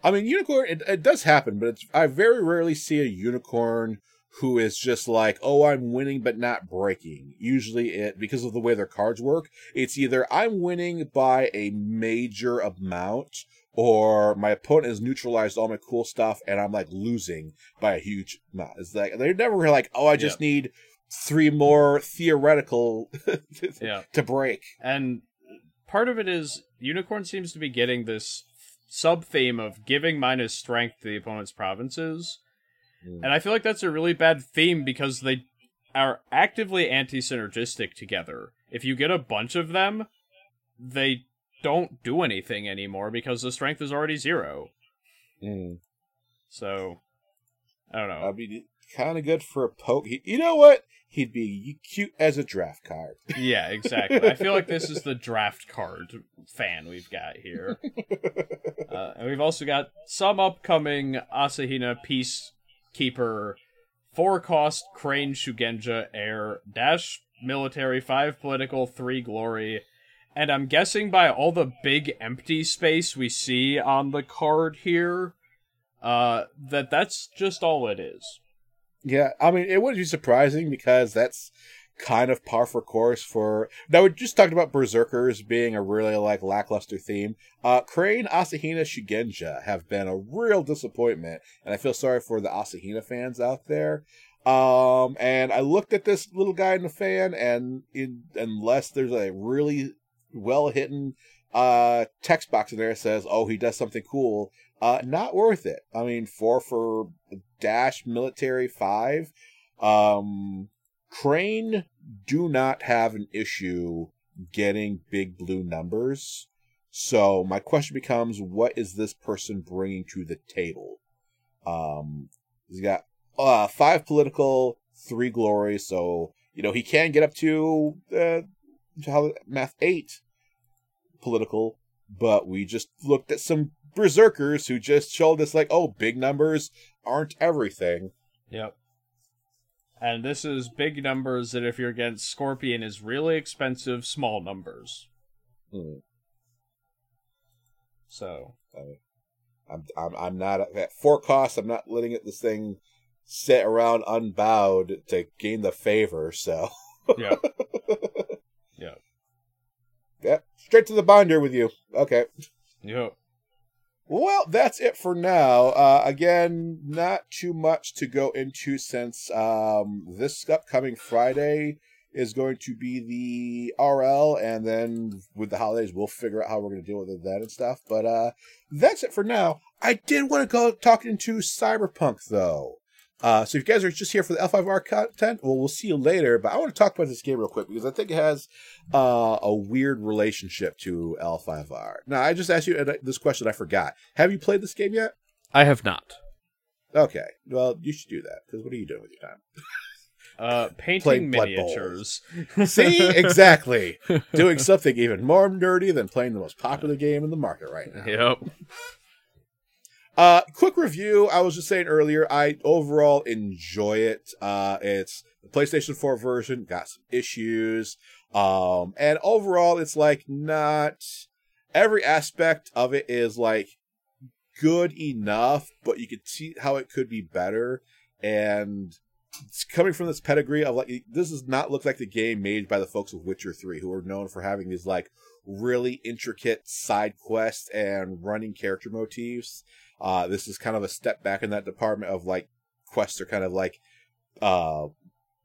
I mean, unicorn. It, it does happen, but it's I very rarely see a unicorn who is just like, "Oh, I'm winning but not breaking." Usually, it because of the way their cards work, it's either I'm winning by a major amount, or my opponent has neutralized all my cool stuff, and I'm like losing by a huge amount. It's like they're never like, "Oh, I just need three more theoretical Yeah. to break." And part of it is Unicorn seems to be getting this sub theme of giving minus strength to the opponent's provinces. Mm. And I feel like that's a really bad theme because they are actively anti synergistic together. If you get a bunch of them, they don't do anything anymore because the strength is already zero. Mm. So, I don't know. I mean, kind of good for a poke. You know what? He'd be cute as a draft card. Yeah, exactly. I feel like this is the draft card fan we've got here. Uh, and we've also got some upcoming Asahina Peacekeeper, four cost Crane Shugenja Air, Dash Military, five Political, three Glory. And I'm guessing by all the big empty space we see on the card here, uh, that that's just all it is. Yeah, I mean, it wouldn't be surprising because that's kind of par for course for. Now, we just talked about Berserkers being a really like lackluster theme. Uh, Crane, Asahina, Shugenja have been a real disappointment, and I feel sorry for the Asahina fans out there. Um, and I looked at this little guy in the fan, and in, unless there's a really well hidden uh text box in there that says, "Oh, he does something cool," uh, not worth it. I mean, four for dash military five. Um, Crane do not have an issue getting big blue numbers. So my question becomes, what is this person bringing to the table? Um, he's got uh, five political, three glory. So you know he can get up to uh, math eight political, but we just looked at some berserkers who just showed us like, oh, big numbers aren't everything. Yep. And this is big numbers that if you're against Scorpion is really expensive small numbers. Hmm. So I'm I'm I'm not at four costs. I'm not letting it this thing sit around unbowed to gain the favor. So yeah, yeah, yeah. Straight to the binder with you. Okay. Yep. Well, that's it for now. Uh, again, not too much to go into since um, this upcoming Friday is going to be the RL, and then with the holidays, we'll figure out how we're going to deal with it then and stuff. But uh, that's it for now. I did want to go talk into Cyberpunk, though. Uh, so if you guys are just here for the L5R content, well, we'll see you later. But I want to talk about this game real quick because I think it has uh, a weird relationship to L5R. Now, I just asked you this question I forgot. Have you played this game yet? I have not. Okay. Well, you should do that because what are you doing with your time? Uh, painting miniatures. See, exactly. Doing something even more nerdy than playing the most popular game in the market right now. Yep. Uh, quick review. I was just saying earlier, I overall enjoy it. Uh, it's the PlayStation 4 version, got some issues. Um, and overall, it's like not every aspect of it is like good enough, but you can see how it could be better. And it's coming from this pedigree of like, this does not look like the game made by the folks of Witcher 3, who are known for having these like really intricate side quests and running character motifs. Uh, this is kind of a step back in that department of like quests are kind of like, uh,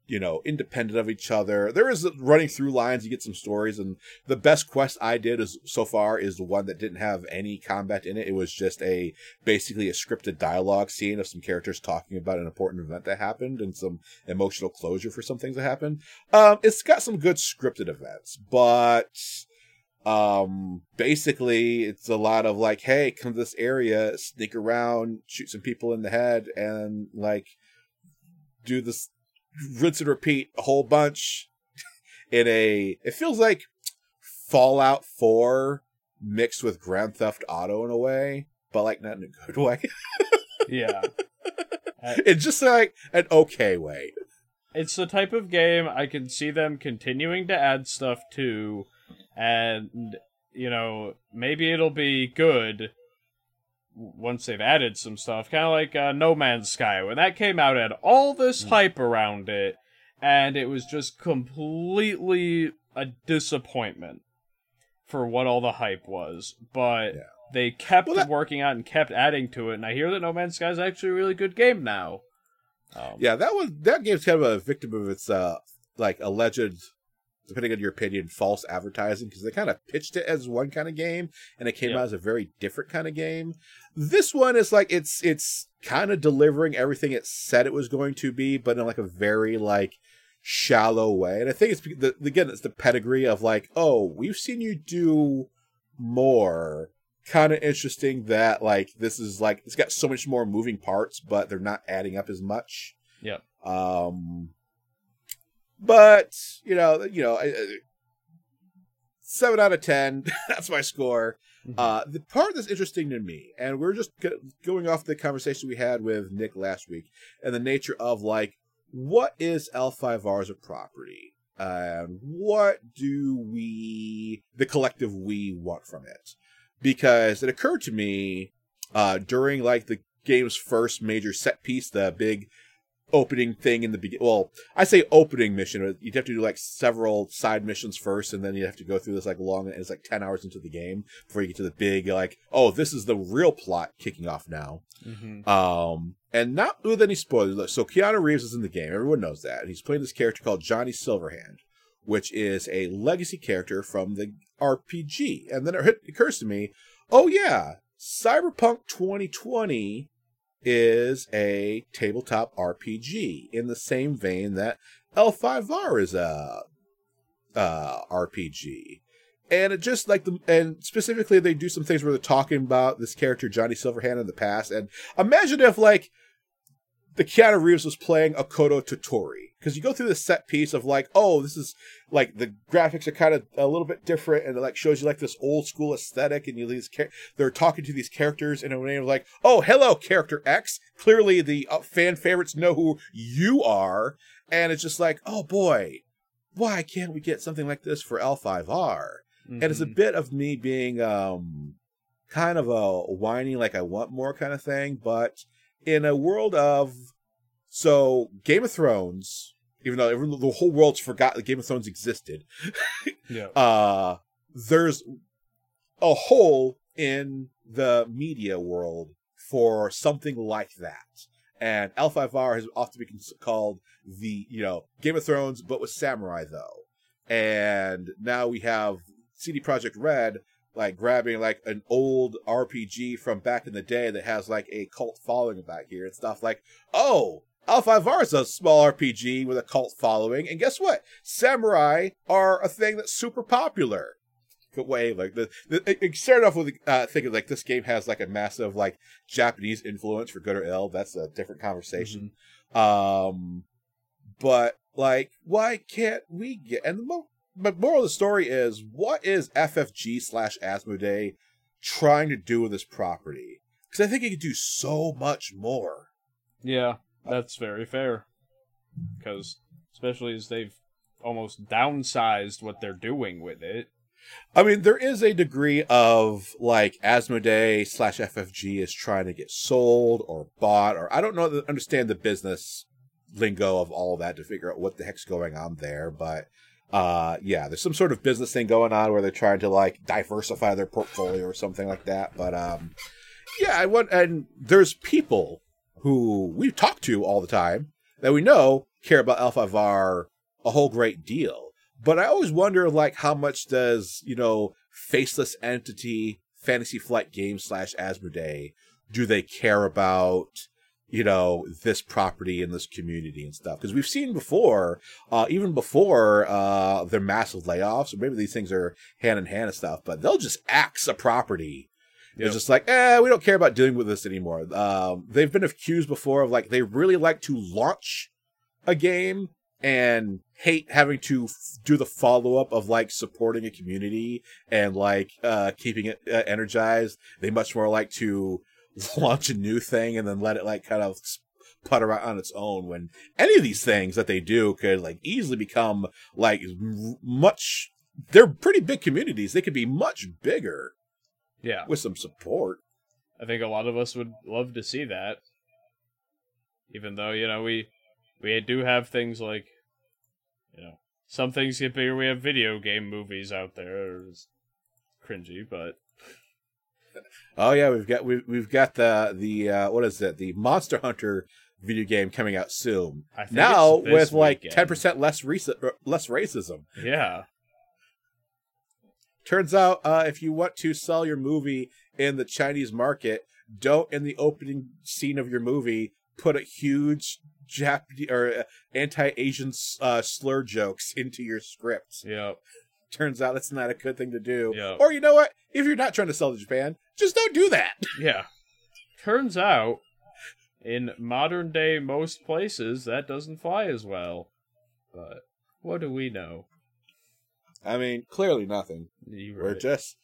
you know, independent of each other. There is running through lines. You get some stories, and the best quest I did is so far is the one that didn't have any combat in it. It was just a basically a scripted dialogue scene of some characters talking about an important event that happened and some emotional closure for some things that happened. Um, it's got some good scripted events, but um basically it's a lot of like hey come to this area sneak around shoot some people in the head and like do this rinse and repeat a whole bunch in a it feels like fallout 4 mixed with grand theft auto in a way but like not in a good way. Yeah. It's just like an okay way. It's the type of game i can see them continuing to add stuff to and you know maybe it'll be good once they've added some stuff kind of like uh, no man's sky when that came out had all this mm. hype around it and it was just completely a disappointment for what all the hype was but yeah. they kept well, that... working on and kept adding to it and i hear that no man's sky is actually a really good game now um, yeah that was that game's kind of a victim of its uh like alleged depending on your opinion, false advertising because they kind of pitched it as one kind of game and it came yep. out as a very different kind of game. This one is like it's it's kind of delivering everything it said it was going to be, but in like a very like shallow way. And I think it's the, again it's the pedigree of like, oh, we've seen you do more. Kind of interesting that like this is like it's got so much more moving parts, but they're not adding up as much. Yeah. Um, but you know, you know, I- I- seven out of ten. that's my score. Mhm. Uh, the part that's interesting to me, and we're just go- going off the conversation we had with Nick last week, and the nature of like, what is L5R as a property, and what do we, the collective we, want from it? Because it occurred to me uh, during like the game's first major set piece, the big opening thing in the beginning. Well, I say opening mission. You'd have to do like several side missions first, and then you have to go through this like long. And it's like ten hours into the game before you get to the big like, oh, this is the real plot kicking off now. Mhm. Um, and not with any spoilers. So Keanu Reeves is in the game. Everyone knows that. And he's playing this character called Johnny Silverhand, which is a legacy character from the RPG. And then it occurs to me, oh yeah, Cyberpunk 2020 is a tabletop RPG in the same vein that L5R is a uh, RPG. And it just like the and specifically they do some things where they're talking about this character Johnny Silverhand in the past. And imagine if like the Keanu Reeves was playing Akodo Toturi. Because you go through this set piece of like, oh, this is like the graphics are kind of a little bit different, and it like shows you like this old school aesthetic, and you these char- they're talking to these characters in a way of like, oh, hello, character X. Clearly, the uh, fan favorites know who you are, and it's just like, oh boy, why can't we get something like this for L5R? And it's a Mhm. bit of me being um kind of a whiny, like I want more kind of thing, but in a world of so Game of Thrones, even though everyone, the whole world's forgot that Game of Thrones existed, yeah. uh there's a hole in the media world for something like that. And L5R has often been called the, you know, Game of Thrones, but with samurai though. And now we have CD Projekt Red like grabbing like an old RPG from back in the day that has like a cult following back here and stuff like, oh, L5R is a small RPG with a cult following, and guess what? Samurai are a thing that's super popular. Way, like the, the it- started off with uh, thinking like this game has like a massive like Japanese influence for good or ill. That's a different conversation. Um, but like, why can't we get? And the mo- but moral of the story is, what is FFG slash Asmodee trying to do with this property? Because I think it could do so much more. Yeah, that's very fair. Because, especially as they've almost downsized what they're doing with it. I mean, there is a degree of like Asmodee slash FFG is trying to get sold or bought, or I don't know, understand the business lingo of all of that to figure out what the heck's going on there. But uh, yeah, there's some sort of business thing going on where they're trying to like diversify their portfolio or something like that. But um, yeah, I want, and there's people who we talk to all the time that we know care about L5R a whole great deal. But I always wonder, like, how much does you know faceless entity Fantasy Flight Games slash Asmodee do they care about? You know this property and this community and stuff because we've seen before, uh, even before uh, their massive layoffs, or maybe these things are hand in hand and stuff. But they'll just axe a property they're Yep. just like, eh, we don't care about dealing with this anymore. Um, they've been accused before of like they really like to launch a game and hate having to f- do the follow up of like supporting a community and like uh, keeping it uh, energized. They much more like to launch a new thing and then let it like kind of putter out on its own. When any of these things that they do could like easily become like much. They're pretty big communities. They could be much bigger Yeah, with some support. I think a lot of us would love to see that. Even though, you know, we we do have things like you know, some things get bigger. We have video game movies out there. It's cringy, but Oh yeah, we've got we've we've got the the uh, what is it? The Monster Hunter video game coming out soon. I think Now with like ten percent less reci- less racism. Yeah, Turns out, uh, if you want to sell your movie in the Chinese market, don't in the opening scene of your movie put a huge Japanese or uh, anti-Asian uh, slur jokes into your script. yeah, Turns out that's not a good thing to do. Yeah. Or you know what? If you're not trying to sell to Japan, just don't do that. yeah. Turns out, in modern day most places that doesn't fly as well. But what do we know? I mean, clearly nothing. You We're just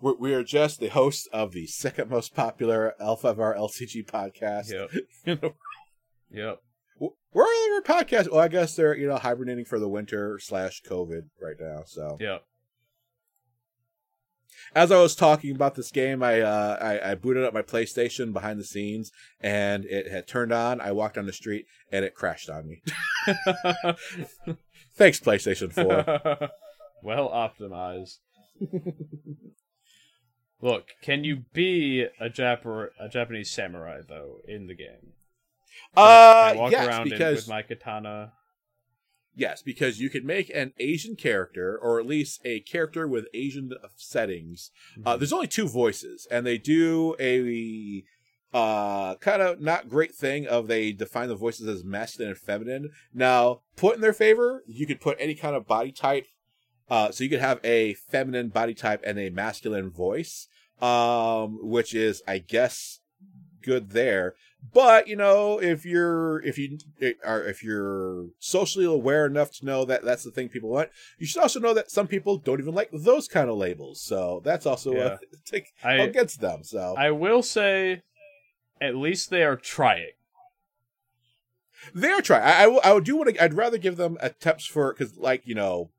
we're, we are just the hosts of the second most popular L5R LCG podcast. Yep. Yep. Where are their podcasts? Well, I guess they're you know hibernating for the winter slash COVID right now. So yeah. as I was talking about this game, I, uh, I I booted up my PlayStation behind the scenes, and it had turned on. I walked down the street, and it crashed on me. Thanks, PlayStation Four. well optimized. Look, can you be a Jap- a Japanese samurai though in the game? Uh, I walk yes, around because with my katana. yes, because you could make an Asian character, or at least a character with Asian settings. Mm-hmm. Uh, there's only two voices, and they do a uh kind of not great thing of they define the voices as masculine and feminine. Now, put in their favor, you could put any kind of body type. Uh, so you could have a feminine body type and a masculine voice, um, which is, I guess, good there. But you know, if you're if you are if you're socially aware enough to know that that's the thing people want, you should also know that some people don't even like those kind of labels. So that's also Yeah. a take I against them. So I will say, at least they are trying. they're trying. I, I, I would do want to. I'd rather give them attempts for because, like you know,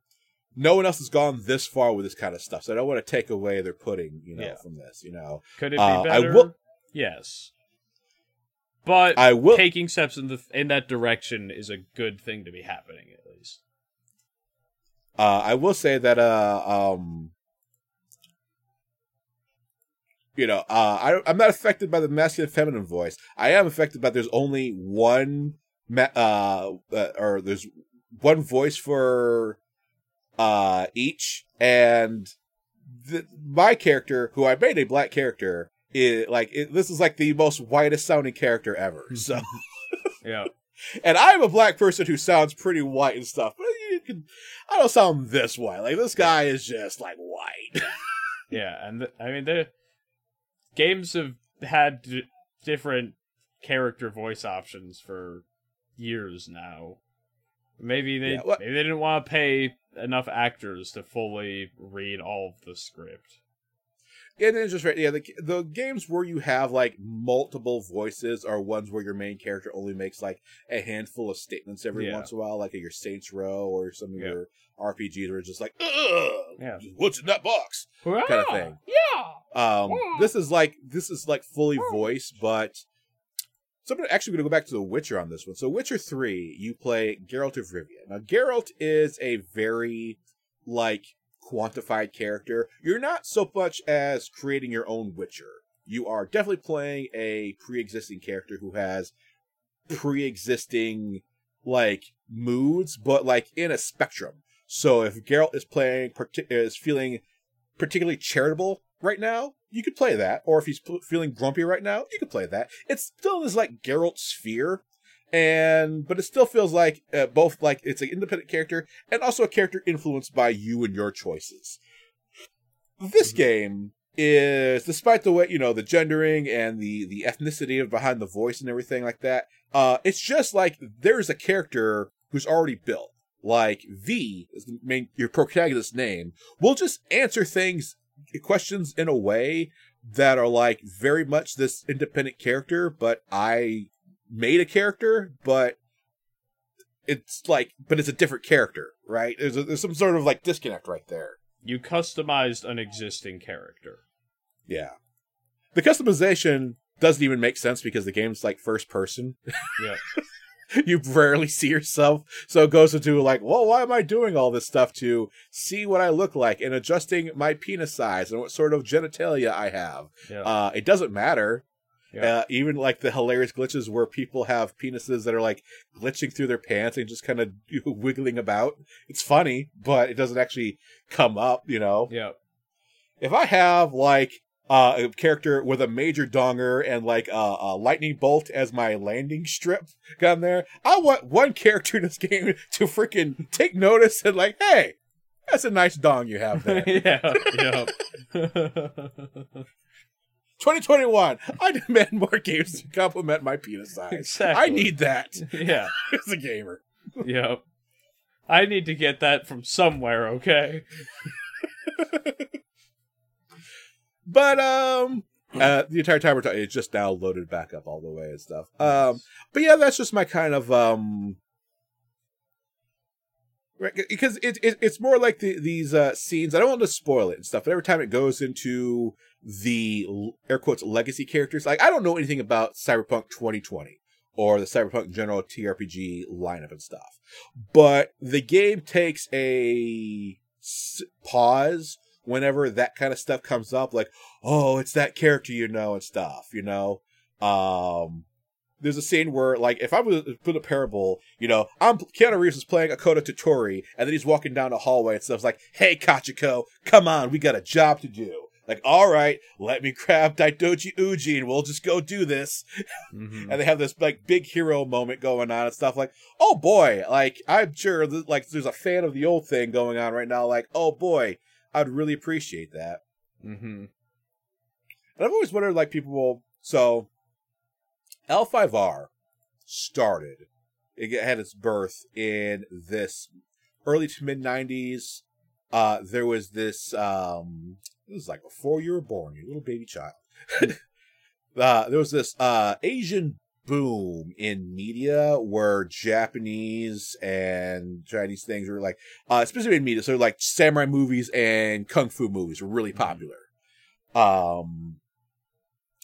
no one else has gone this far with this kind of stuff. So I don't want to take away their pudding, you know, Yeah. from this. You know, Could it be Uh, I better? will- Yes, but I will. taking steps in the in that direction is a good thing to be happening at least. Uh, I will say that uh, um, you know, uh, I, I'm not affected by the masculine feminine voice. I am affected by there's only one, ma- uh, uh, or there's one voice for uh each, and the, my character, who I made a black character, is like it, this is like the most whitest sounding character ever. Mm-hmm. So. Yeah, And I'm a black person who sounds pretty white and stuff, but you can, I don't sound this white. Like this guy is just like white. yeah, and th- I mean the games have had d- different character voice options for years now. Maybe they Yeah, well- maybe they didn't want to pay enough actors to fully read all of the script. It is just right. Yeah, the the games where you have like multiple voices are ones where your main character only makes like a handful of statements every Yeah. once in a while, like at your Saints Row or some of Yeah. your RPGs where it's just like, Ugh, Yeah. what's in that box? Kind of thing. Yeah. Um, Yeah. this is like this is like fully voiced, but so I'm gonna, actually going to go back to The Witcher on this one. So Witcher three, you play Geralt of Rivia. Now Geralt is a very like quantified character. You're not so much as creating your own Witcher. You are definitely playing a pre-existing character who has pre-existing like moods, but like in a spectrum. So if Geralt is playing is feeling particularly charitable right now, you could play that. Or if he's feeling grumpy right now, you could play that. It's still this like Geralt sphere, and but it still feels like uh, both like it's an independent character and also a character influenced by you and your choices. This Mhm. game is, despite the way you know the gendering and the the ethnicity of behind the voice and everything like that, uh, it's just like there's a character who's already built. Like V is the main your protagonist's name will just answer things questions in a way that are like very much this independent character, but I made a character, but it's like, but it's a different character, right? There's a, there's some sort of like disconnect right there. You customized an existing character. Yeah, the customization doesn't even make sense because the game's like first person. Yeah. you rarely see yourself, so it goes into like, well, why am I doing all this stuff to see what I look like and adjusting my penis size and what sort of genitalia I have? Yeah. Uh, it doesn't matter. Yeah. Uh, even like the hilarious glitches where people have penises that are like glitching through their pants and just kind of wiggling about. It's funny, but it doesn't actually come up, you know? yeah. If I have like uh, a character with a major donger and like a, a lightning bolt as my landing strip down there, I want one character in this game to freaking take notice and like, hey, that's a nice dong you have there. yeah. Yeah. 2021. I demand more games to complement my penis size. Exactly. I need that yeah. as a gamer. Yep. I need to get that from somewhere, okay? But um, uh, the entire time we're talking, it's just now loaded back up all the way and stuff. Um, but yeah, that's just my kind of um. Right, because it, it it's more like the, these uh, scenes. I don't want to spoil it and stuff, but every time it goes into the air quotes legacy characters, like I don't know anything about Cyberpunk 2020 or the Cyberpunk general TRPG lineup and stuff, but the game takes a pause whenever that kind of stuff comes up, like oh, it's that character you know and stuff, you know. Um, there's a scene where, like, if I was put a parable, you know, I'm Keanu Reeves is playing Akodo Toturi, and then he's walking down a hallway and stuff's like, "Hey, Kachiko, come on, we got a job to do." Like, all right, let me grab Daidoji Uji and we'll just go do this. Mhm. And they have this like big hero moment going on and stuff. Like, oh boy, like I'm sure that, like there's a fan of the old thing going on right now. Like, oh boy, I'd really appreciate that. Mm-hmm. And I've always wondered, like, people will. So, L5R started, it had its birth in this early to mid 90s. Uh, there was this, um, this was like before you were born, you little baby child. uh, there was this, uh, Asian boom in media where Japanese and Chinese things were like, uh, specifically in media, so like samurai movies and kung fu movies were really popular. Um,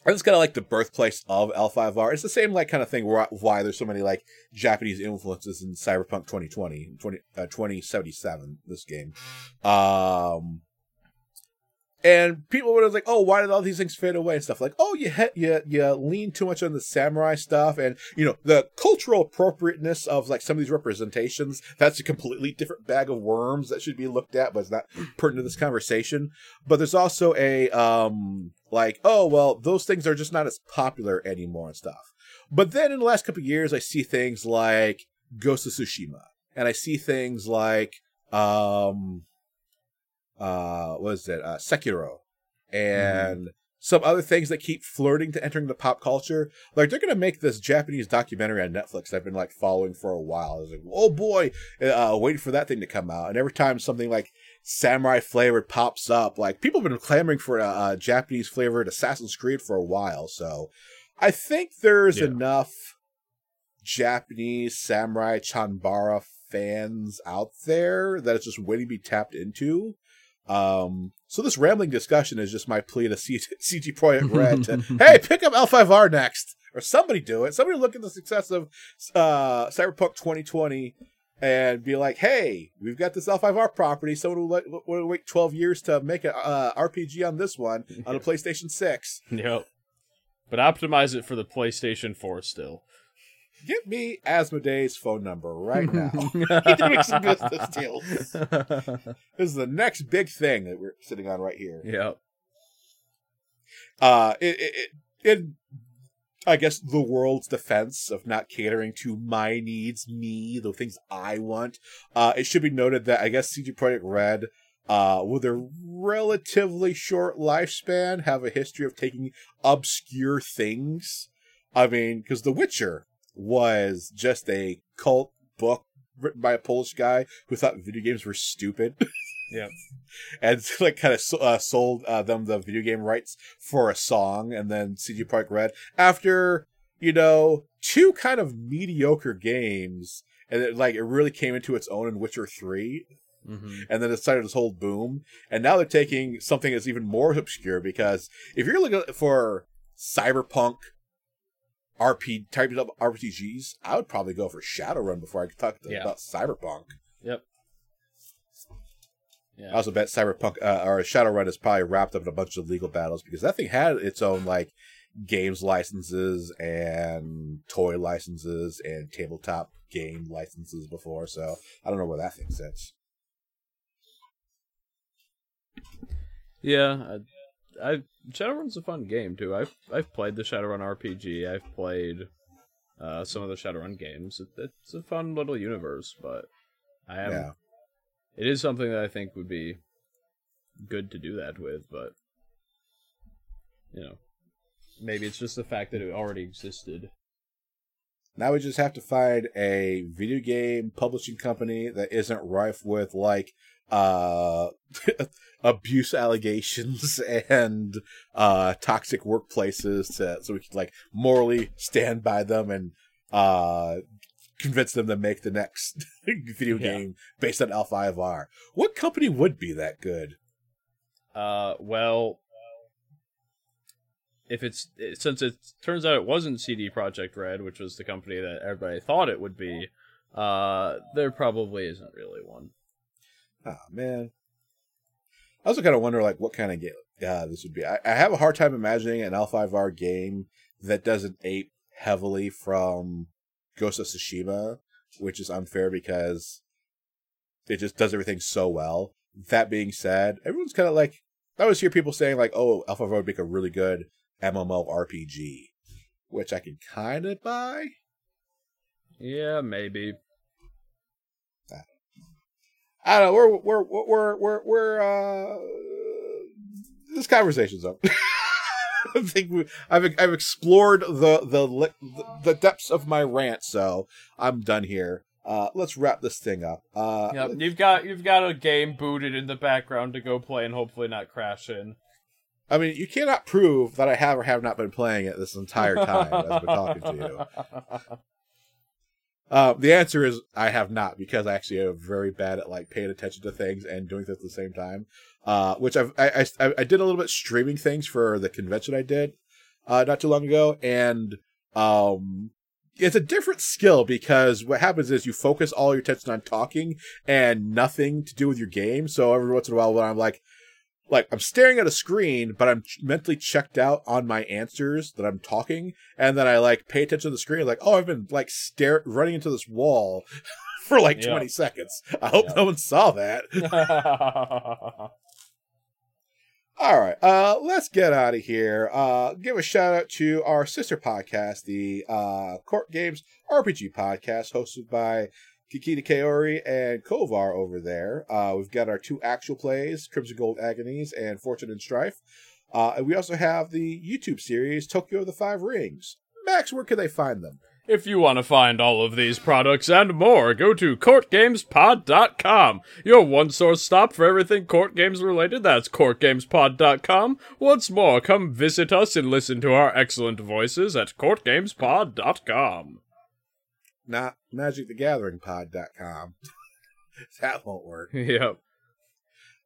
and it's kind of like the birthplace of L5R. It's the same like kind of thing why, why there's so many like Japanese influences in Cyberpunk 2020, 20, uh, 2077, this game. Um, and people were like, "Oh, why did all these things fade away?" and stuff like, "Oh, you he- you you lean too much on the samurai stuff, and you know the cultural appropriateness of like some of these representations. That's a completely different bag of worms that should be looked at, but it's not pertinent to this conversation. But there's also a um like, oh well, those things are just not as popular anymore and stuff. But then in the last couple of years, I see things like Ghost of Tsushima, and I see things like um uh what is it? Uh sekiro. And some other things that keep flirting to entering the pop culture. Like they're gonna make this japanese documentary on netflix i've been like following for a while. I was like oh boy uh waiting for that thing to come out. And every time something like samurai flavored pops up like people have been clamoring for a, a japanese flavored assassin's creed for a while. So i think there's Yeah. enough japanese samurai chanbara fans out there that it's just waiting to be tapped into um, so this rambling discussion is just my plea to C- CD Projekt Red to, hey, pick up L5R next, or somebody do it. Somebody look at the success of uh, Cyberpunk 2020 and be like, hey, we've got this L5R property. Someone will, let, will wait 12 years to make an uh, RPG on this one on a PlayStation 6. Yep. But optimize it for the PlayStation 4 still. Give me Asmodee's phone number right now. He can some business deals. This is the next big thing that we're sitting on right here. yep. uh it, it, it in i guess the world's defense of not catering to my needs me the things i want uh it should be noted that i guess CD Projekt Red uh with a relatively short lifespan have a history of taking obscure things i mean because the witcher was just a cult book written by a polish guy who thought video games were stupid yeah. and like kind of uh, sold uh, them the video game rights for a song, and then CD Projekt Red after you know two kind of mediocre games, and it, like it really came into its own in Witcher Three, hmm and then it started this whole boom, and now they're taking something that's even more obscure because if you're looking for cyberpunk RP type of RPGs, I would probably go for Shadowrun before I could talk to, Yeah. about cyberpunk. Yep. I Yeah. also bet Cyberpunk uh, or Shadowrun is probably wrapped up in a bunch of legal battles because that thing had its own like games licenses and toy licenses and tabletop game licenses before. So I don't know where that thing sits. Yeah, I, Shadowrun's a fun game too. I've I've played the Shadowrun RPG. I've played uh, some of the Shadowrun games. It, it's a fun little universe, but I am. Yeah. It is something that I think would be good to do that with, but you know, maybe it's just the fact that it already existed. Now we just have to find a video game publishing company that isn't rife with like uh abuse allegations and uh toxic workplaces to so we could like morally stand by them and uh convince them to make the next video Yeah. game based on L5R. What company would be that good? Uh, well, if it's since it turns out it wasn't CD Projekt Red, which was the company that everybody thought it would be, uh, there probably isn't really one. Oh man. I also kind of wonder like what kind of game uh, this would be. I, I have a hard time imagining an L5R game that doesn't ape heavily from Ghost of Tsushima, which is unfair because it just does everything so well. That being said, everyone's kind of like I always hear people saying like, "Oh, L5R would make a really good MMO RPG," which I can kind of buy. Yeah, maybe. I don't know. We're we're we're we're we're uh this conversation's up. I think we, I've I've explored the the the depths of my rant, so I'm done here. Uh, let's wrap this thing up. Uh, Yep, you've got you've got a game booted in the background to go play and hopefully not crash in. I mean, you cannot prove that I have or have not been playing it this entire time as I've been talking to you. Uh, the answer is I have not because I actually am very bad at like paying attention to things and doing things at the same time. Uh, which I've, I, I I did a little bit streaming things for the convention I did uh, not too long ago, and um, it's a different skill because what happens is you focus all your attention on talking and nothing to do with your game. So every once in a while, when I'm like, like I'm staring at a screen, but I'm mentally checked out on my answers that I'm talking, and then I like pay attention to the screen, like, oh, I've been like stare running into this wall for like Yeah. 20 seconds. I hope Yeah. no one saw that. All right, uh, let's get out of here. Uh, give a shout out to our sister podcast, the uh, Court Games RPG podcast, hosted by Kikita Kaori and Kovar over there. Uh, we've got our two actual plays, Crimson Gold Agonies and Fortune and Strife. Uh, and we also have the YouTube series, Tokyo of the Five Rings. Max, where can they find them? If you want to find all of these products and more, go to courtgamespod.com. Your one source stop for everything court games related. That's courtgamespod.com. Once more, come visit us and listen to our excellent voices at courtgamespod.com. Not magicthegatheringpod.com. that won't work. yep.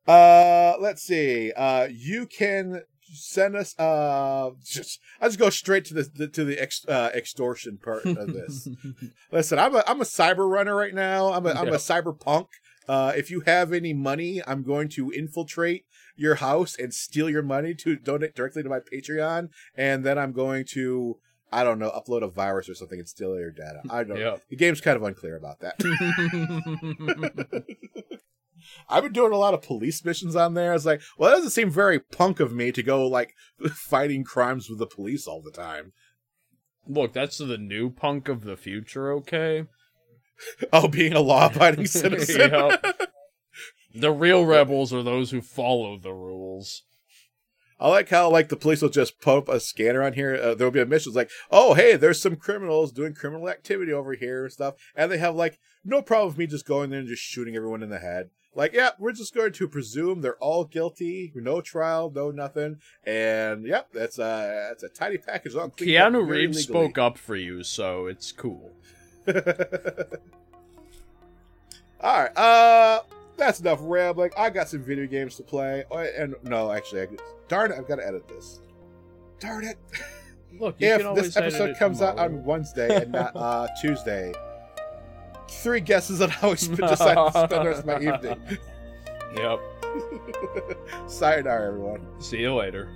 Uh, let's see. Uh, you can send us. Uh, just I just go straight to the, the to the ex, uh, extortion part of this. Listen, I'm a I'm a cyber runner right now. I'm a I'm Yeah. a cyber punk. Uh, if you have any money, I'm going to infiltrate your house and steal your money to donate directly to my Patreon, and then I'm going to. I don't know, upload a virus or something and steal your data. I don't. Yep. The game's kind of unclear about that. I've been doing a lot of police missions on there. It's like, well, that doesn't seem very punk of me to go like fighting crimes with the police all the time. Look, that's the new punk of the future, okay? Oh, being a law-abiding citizen. Yep. The real rebels are those who follow the rules. I like how like the police will just pump a scanner on here. Uh, there'll be a mission it's like, oh hey, there's some criminals doing criminal activity over here and stuff, and they have like no problem with me just going there and just shooting everyone in the head. Like, yeah, we're just going to presume they're all guilty, no trial, no nothing, and yep, that's a that's a tidy package. up Keanu Reeves legally. spoke up for you, so it's cool. All right, uh, that's enough rambling. I got some video games to play, Oh, and no, actually, I, darn it, I've got to edit this. Darn it! Look, if this episode comes out on Wednesday and not uh, Tuesday, three guesses on how I sp- decide to spend the rest of my evening. Yep. Sayonara, everyone. See you later.